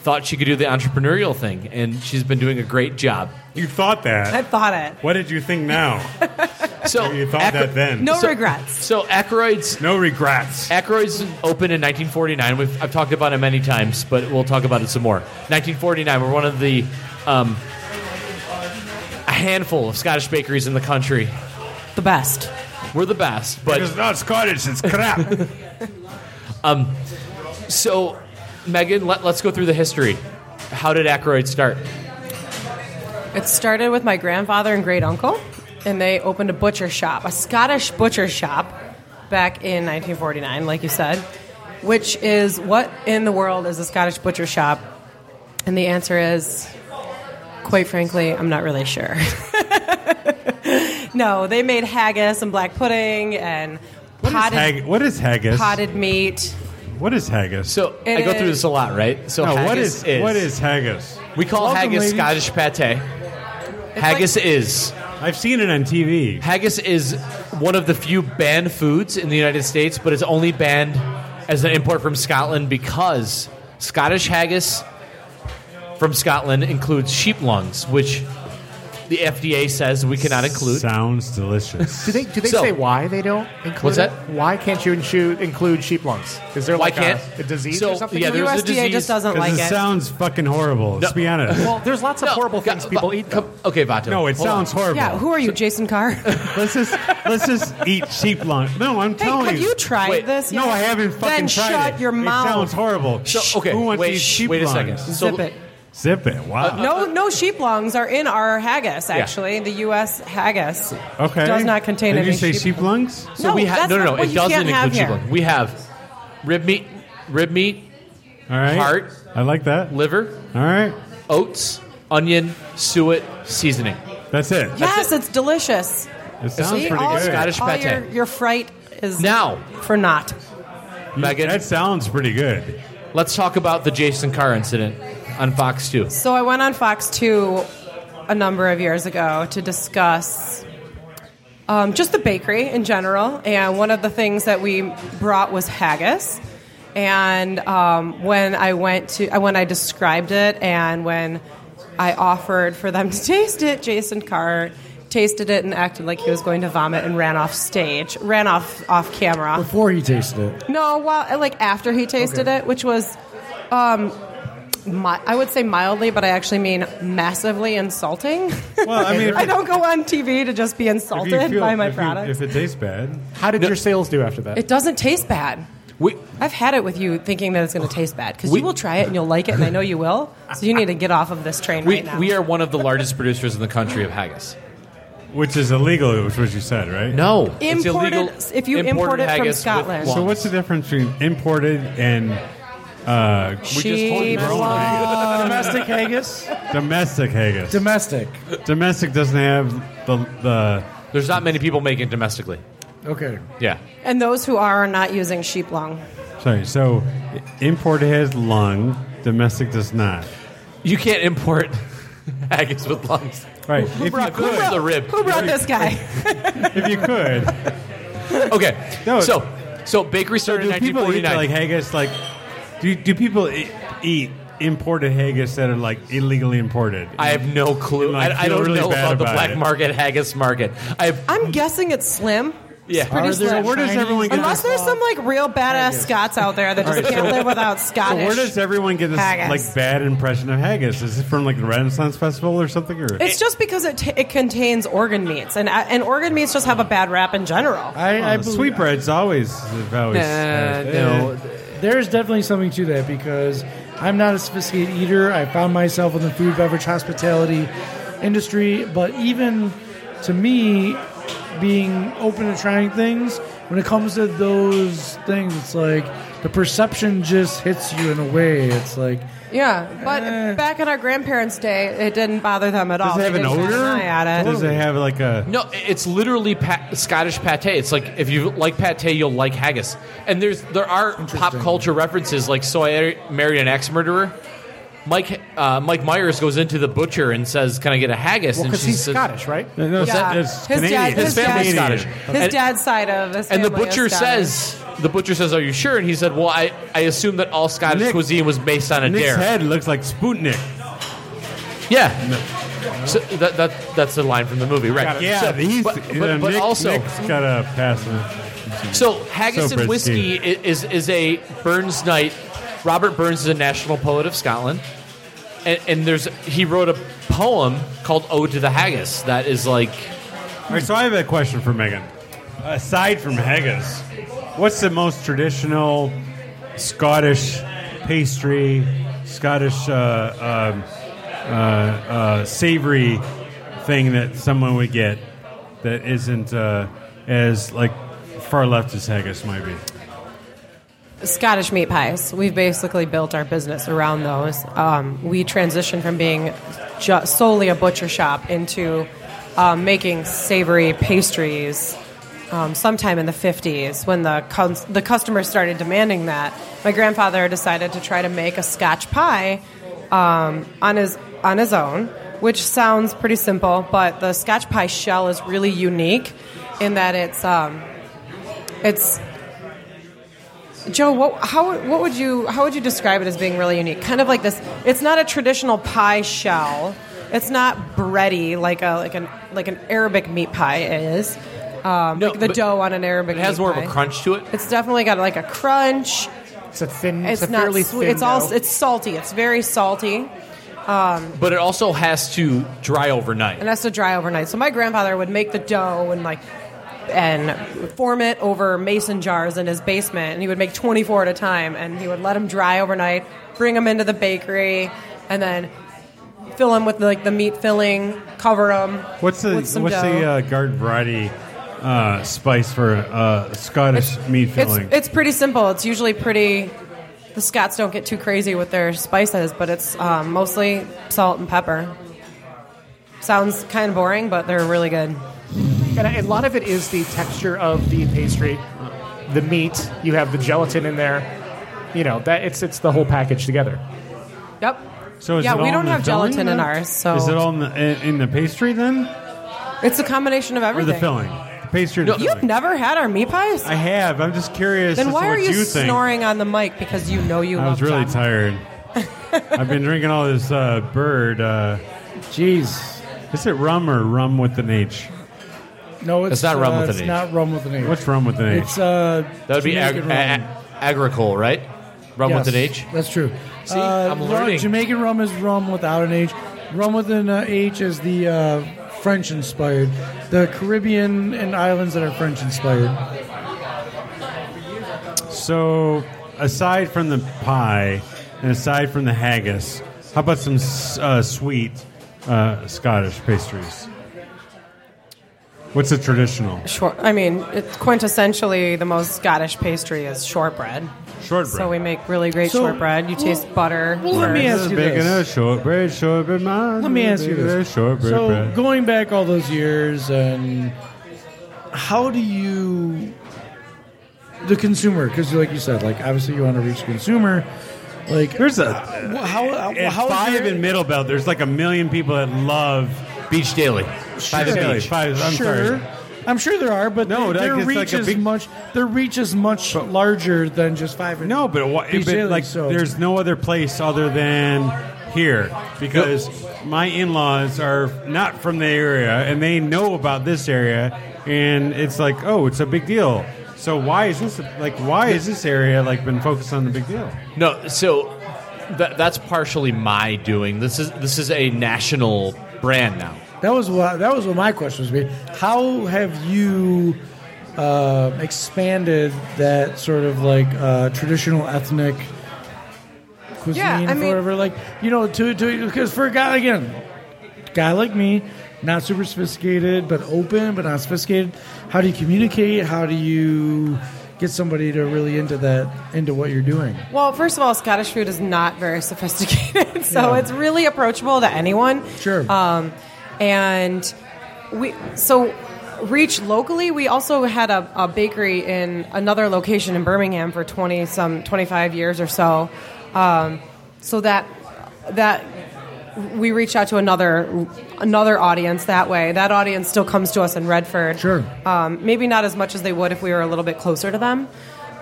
thought she could do the entrepreneurial thing, and she's been doing a great job. You thought that. I thought it. What did you think now? So You thought Ackro- that then. No So- regrets. So Ackroyd's No regrets. Ackroyd's opened in 1949. We've, I've talked about it many times, but we'll talk about it some more. 1949, we're one of the um, a handful of Scottish bakeries in the country. The best. We're the best, but It's not Scottish. It's crap. um, so Megan, let, let's go through the history. How did Ackroyd start? It started with my grandfather and great uncle, and they opened a butcher shop, a Scottish butcher shop, back in 1949, like you said. Which is what in the world is a Scottish butcher shop? And the answer is, quite frankly, I'm not really sure. no, they made haggis and black pudding and What is, potted, hag- what is haggis? potted meat. What is haggis? So It I go through this a lot, right? So no, what haggis is, what is haggis? we call Welcome, haggis ladies. Scottish pate. Haggis is I've seen it on TV. Haggis is one of the few banned foods in the United States, but it's only banned as an import from Scotland because Scottish haggis from Scotland includes sheep lungs, which the FDA says we cannot include. Sounds delicious. Do they do they So- say why they don't include What's it? that? Why can't you inshu- include sheep lungs? Is there Why like can't- a, a disease so, or something? yeah, The there's a USDA disease- just doesn't like Because it it. sounds fucking horrible. Let's be honest. well, there's lots of No, horrible things people Va- eat. come- Though. okay, Vato. no, it hold on. sounds horrible. Yeah, who are you, Jason Carr? let's just let's just eat sheep lung. No, I'm hey, telling have you tried Wait, this? No, yet? I haven't fucking then tried shut it. your mouth. It sounds horrible. So, okay, Who wants wait, to eat sheep wait a lungs? second. So- Zip it. Zip it. Wow. Uh, no, no sheep lungs are in our haggis. Actually, the U.S. haggis okay. does not contain Did any you say sheep. sheep lungs? So No, we have that's no, no, no. what It doesn't can't include sheep lungs. We have rib meat, rib meat, All right. Heart. I like that. liver, All right. oats, onion, suet, seasoning. That's it. Yes, it's delicious. It sounds See, pretty all, good. Scottish all pate. your, your fright is Now, for naught. Megan, That sounds pretty good. let's talk about the Jason Carr incident on Fox 2. So I went on Fox 2 a number of years ago to discuss um, just the bakery in general. And one of the things that we brought was haggis. And um, when I went to, uh, when I described it, and when I offered for them to taste it, Jason Carr tasted it and acted like he was going to vomit and ran off stage, ran off off camera. Before he tasted it. No, well, like after he tasted it, which was, um, mi- I would say mildly, but I actually mean massively insulting. Well, I mean, I don't go on TV to just be insulted feel- by my if you- product. if it tastes bad, How did your sales do after that? it doesn't taste bad. We, I've had it with you thinking that it's going to taste bad because We- you will try it and you'll like it, and I know you will. So you need to get off of this train we, right now. we are one of the largest producers in the country of haggis. which is illegal, which was you said, right? No, it's Imported- illegal. if you import imported it from haggis with Scotland. lungs. So what's the difference between imported and uh, Sheep told you. lung. Domestic haggis? domestic haggis? Domestic. domestic doesn't have the the. There's not many people making domestically. Okay. Yeah. And those who are are not using sheep lung. Sorry, so imported has lung, domestic does not. You can't import haggis with lungs. Right. If you Brought the rib. Who brought this guy? if you could, Okay. No. So, so bakery so started do in people eat 1949. like haggis? Like, do do people eat, eat imported haggis that are like illegally imported? I have no clue. And, like, I, I feel don't really know bad about the about black it. market haggis market. I have I'm guessing it's slim. Yeah. Pretty Are there slim. where does everyone get Unless there's some like real badass Scots out there that just can't live without So Scottish. where does everyone get this haggis. like bad impression of haggis? Is it from like the Renaissance Festival or something? Or It's just because it, t- it contains organ meats, and uh, and organ meats just have a bad rap in general. I, I Oh, believe, sweetbreads always have always. Nah, had- no. There's definitely something to that because I'm not a sophisticated eater. I found myself in the food, beverage, hospitality industry, but even to me, being open to trying things, when it comes to those things, it's like the perception just hits you in a way. It's like Yeah, but Eh. back in our grandparents' day, it didn't bother them at all. Does it have They an odor? at it. Does it have like a? No, it's literally pa- Scottish pate. It's like if you like pate, you'll like haggis. And there's there are pop culture references like so I married an axe murderer. Mike uh, Mike Myers goes into the butcher and says, "Can I get a haggis?" Well, and because he's says- Scottish, right? No, no, Yeah. His Canadian. dad- His family's Canadian. Scottish. His And- dad's side of his And the family is butcher says, the butcher says, "Are you sure?" And he said, "Well, I, I assume that all Scottish Nick- cuisine was based on a Nick's dare." head looks like Sputnik. Yeah, so that, that that's the line from the movie, right? Yeah, So- he's. but, uh, but, but Nick, also, Nick's got a pass. So haggis So and whiskey i- is is a Burns night. Robert Burns is a national poet of Scotland, and, and there's he wrote a poem called "Ode to the Haggis" that is like All right, so I have a question for Megan. Aside from haggis, what's the most traditional Scottish pastry, Scottish uh, um, uh, uh, savory thing that someone would get that isn't uh, as like far left as haggis might be? Scottish meat pies. We've basically built our business around those. Um, we transitioned from being ju- solely a butcher shop into um, making savory pastries. Um, sometime in the 50s, when the cus- the customers started demanding that, my grandfather decided to try to make a Scotch pie um, on his on his own, which sounds pretty simple, but the Scotch pie shell is really unique in that it's um, it's Joe, what, how, what would you how would you describe it as being really unique? Kind of like this. It's not a traditional pie shell. It's not bready like a like an like an Arabic meat pie is. Um, No, like the dough on an Arabic. it has meat more pie. of a crunch to it. It's definitely got like a crunch. It's a thin. It's, It's, a not fairly sweet. It's all dough. it's salty. It's very salty. Um, But it also has to dry overnight. and has to dry overnight. So my grandfather would make the dough and like and form it over mason jars in his basement, and he would make 24 at a time, and he would let them dry overnight, bring them into the bakery, and then fill them with like the meat filling, cover them. What's the what's the uh, garden variety uh, spice for uh, Scottish meat It's filling? it's pretty simple. It's usually pretty. The Scots don't get too crazy with their spices, but it's um, mostly salt and pepper. Sounds kind of boring, but they're really good. And a lot of it is the texture of the pastry, the meat. You have the gelatin in there. You know that it's it's the whole package together. Yep. so is yeah, it all we in don't the have filling, gelatin in then? ours, so is it all in the, in, in the pastry then, It's a combination of everything. or everything. the filling? The pastry. or the No, You've filling? never had our meat pies? I have. I'm just curious. then as why to are what you, you think. snoring on the mic? Because you know you I love was really them. tired. I've been drinking all this uh, bird. Uh, Jeez. is it rum or rum with an H? No, it's, It's not rum uh, with an H. it's H. not rum with an H. What's rum with an H? It's uh, That would be ag- Jamaican rum. a- agricole, right? Rum Yes, with an H. That's true. See, uh, I'm learning. Jamaican rum is rum without an H. Rum with an uh, H is the uh, French inspired. The Caribbean and islands that are French inspired. So, aside from the pie and aside from the haggis, how about some uh, sweet uh, Scottish pastries? What's the traditional Short. I mean, it's quintessentially the most Scottish pastry is shortbread. shortbread? So we make really great So- shortbread. You taste butter. well, let me ask you Bacon this. a shortbread, shortbread, man. Let me ask you this. Shortbread, So bread. going back all those years, and how do you, the consumer? Because like you said, like obviously you want to reach the consumer. Like There's a uh, wh- how at how is five your- in Middle Belt. There's like a million people that love Beech Daly. Five and Sure. Beech. Five. I'm sure. sorry. I'm sure there are, but No, their, like, their it's reach like a is big- much. Their reach is much larger than just five. and- No, but, wha- Beech but Daly, like so- there's no other place other than here because my in-laws are not from the area and they know about this area and it's like, oh, it's a big deal. So why is this like? Why is this area like been focused on the big deal? No, so that, that's partially my doing. This is this is a national brand now. That was what that was what my question was. Be how have you uh, expanded that sort of like uh, traditional ethnic cuisine, Yeah, I or mean- whatever? Like you know, to to because for a guy again, guy like me, not super sophisticated, but open, but not sophisticated. How do you communicate? How do you get somebody to really into that into what you're doing? Well, first of all, Scottish food is not very sophisticated, so Yeah. it's really approachable to anyone. Sure. Um, and we so reach locally. We also had a, a bakery in another location in Birmingham for twenty some twenty five years or so. Um, so that that we reach out to another another audience that way. That audience still comes to us in Redford. Sure. Um, maybe not as much as they would if we were a little bit closer to them.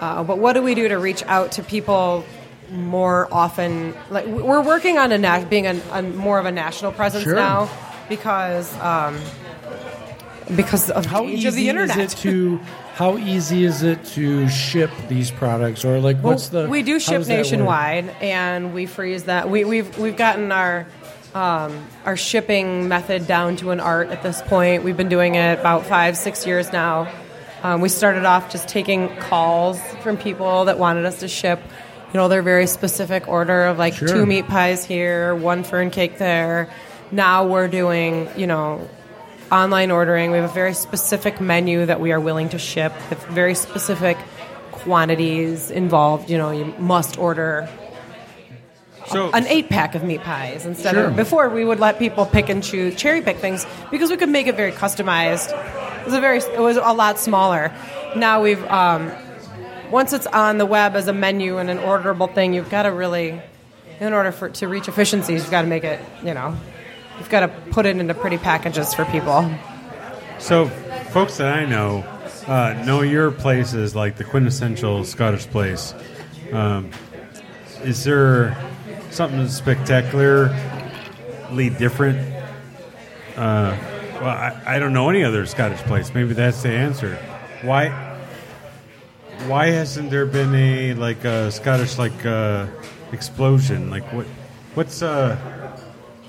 Uh, but what do we do to reach out to people more often? Like we're working on a na- being a, a more of a national presence Sure. now because um, because of How the age easy of the internet. is it to how easy is it to ship these products or like what's Well, the we do ship does that work? nationwide, and we freeze that. We, we've we've gotten our um, our shipping method down to an art at this point. We've been doing it about five six years now. Um, we started off just taking calls from people that wanted us to ship. You know, their very specific order of like Sure. two meat pies here, one fern cake there. Now we're doing, you know, online ordering. We have a very specific menu that we are willing to ship with very specific quantities involved. You know, you must order So an eight pack of meat pies instead Sure. of before we would let people pick and choose cherry pick things because we could make it very customized. It was a very it was a lot smaller. Now we've um, once it's on the web as a menu and an orderable thing, you've got to really in order for to reach efficiencies, you've got to make it, you know, you've got to put it into pretty packages for people. So, folks that I know uh, know your place is like the quintessential Scottish place. Um, is there something spectacularly different? Uh, well, I, I don't know any other Scottish place. Maybe that's the answer. Why? Why hasn't there been a like a Scottish like uh, explosion? Like what? What's uh?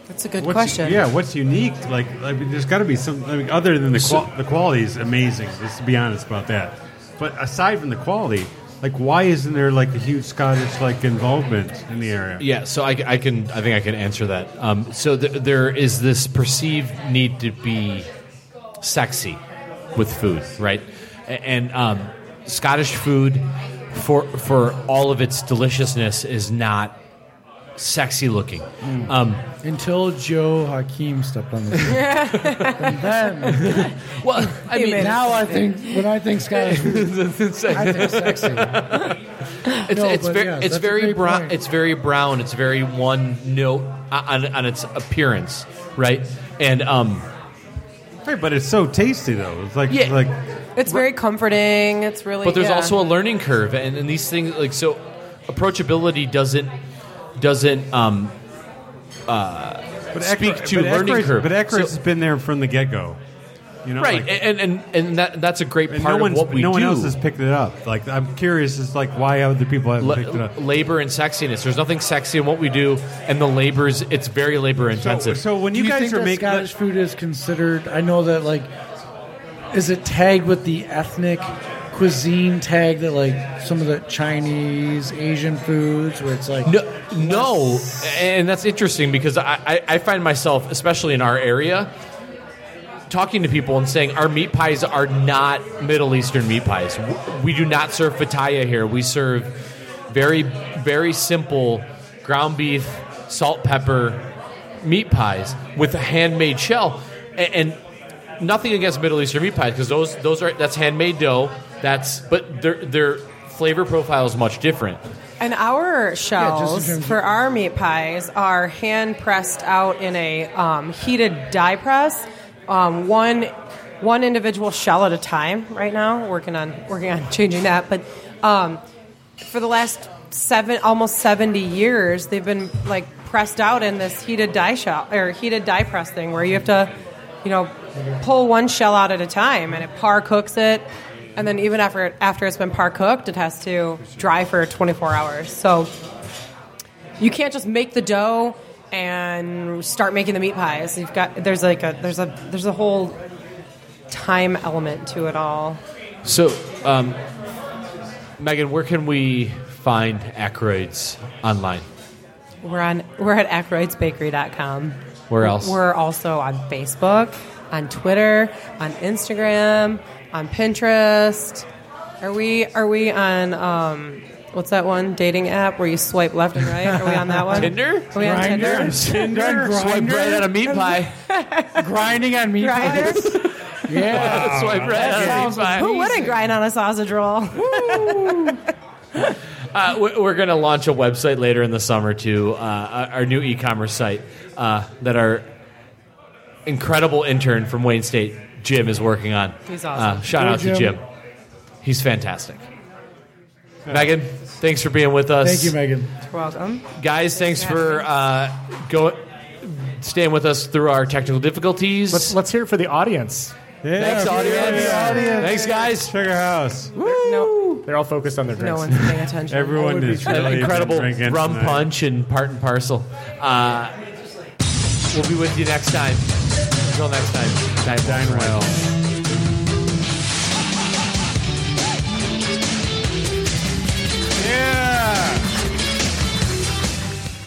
That's a good What's, question. Yeah, what's unique? Like, I mean, there's got to be some. I mean, other than the qual- the quality is amazing. Just to be honest about that. But aside from the quality, like, why isn't there like a huge Scottish like involvement in the area? Yeah, so I, I can I think I can answer that. Um, so th- there is this perceived need to be sexy with food, right? And um, Scottish food, for for all of its deliciousness, is not sexy looking. Um, until Joe Hakeem stepped on the scene. and then well, I Hey, mean, man. now I think when I think Scottish food, I think sexy. it's, No, it's but very yes, it's very brown. point. It's very brown. It's very one note on, on its appearance, right? And um, Right, but it's so tasty though. It's like Yeah. like It's very comforting. It's really But there's yeah. also a learning curve, and, and these things like so, approachability doesn't doesn't um, uh, but speak Eckhart- to but learning Eckhart- curve. But Eckhart So- has been there from the get go. You know, right, like- and, and and that that's a great and part no of what we no one else has picked it up. Like, I'm curious, as like why other people haven't La- picked it up. labor and sexiness. There's nothing sexy in what we do, and the labor's it's very labor intensive. so when Do you, you, guys think are that making Scottish food is considered? I know that like, is it tagged with the ethnic cuisine tag that like some of the Chinese, Asian foods, where it's like No, no, and that's interesting because I, I, find myself, especially in our area, talking to people and saying our meat pies are not Middle Eastern meat pies. We do not serve fataya here. We serve very, very simple ground beef, salt, pepper meat pies with a handmade shell, and, and nothing against Middle Eastern meat pies because those those are that's handmade dough. That's but their their flavor profile is much different. And our shells in terms of- for our meat pies are hand pressed out in a um, heated die press, um, one one individual shell at a time. Right now, working on working on changing that. But um, for the last seven, almost seventy years, they've been like pressed out in this heated die shell or heated die press thing, where you have to, you know, pull one shell out at a time, and it par cooks it. And then even after after it's been par cooked, it has to dry for 24 hours. So you can't just make the dough and start making the meat pies. You've got there's like a there's a there's a whole time element to it all. So, um, Megan, where can we find Ackroyd's online? We're on we're at ackroydsbakery.com. Where else? We're also on Facebook, on Twitter, on Instagram, on Pinterest. Are we are we on um what's that one dating app where you swipe left and right? Are we on that one? Tinder? Are we on Tinder? Tinder, Swipe right on a meat pie. grinding on meat Grindr? pies. Yeah, Swipe right on a meat pie. Who wouldn't grind on a sausage roll? Uh, we- we're going to launch a website later in the summer too, uh, our new e-commerce site uh, that our incredible intern from Wayne State, Jim, is working on. He's awesome. Uh, shout Hey, out to Jim. Jim. He's fantastic. Megan, thanks for being with us. thank you, Megan. You're welcome. guys. Thanks for uh, go staying with us through our technical difficulties. Let's let's hear it for the audience. Yeah, Thanks, audience. Thanks, guys. Sugar House. No, They're all focused on their drinks. no drinks. one's paying attention. Everyone is An really incredible been rum tonight. punch and part and parcel. Uh, we'll be with you next time. Until next time, dine, Dine well.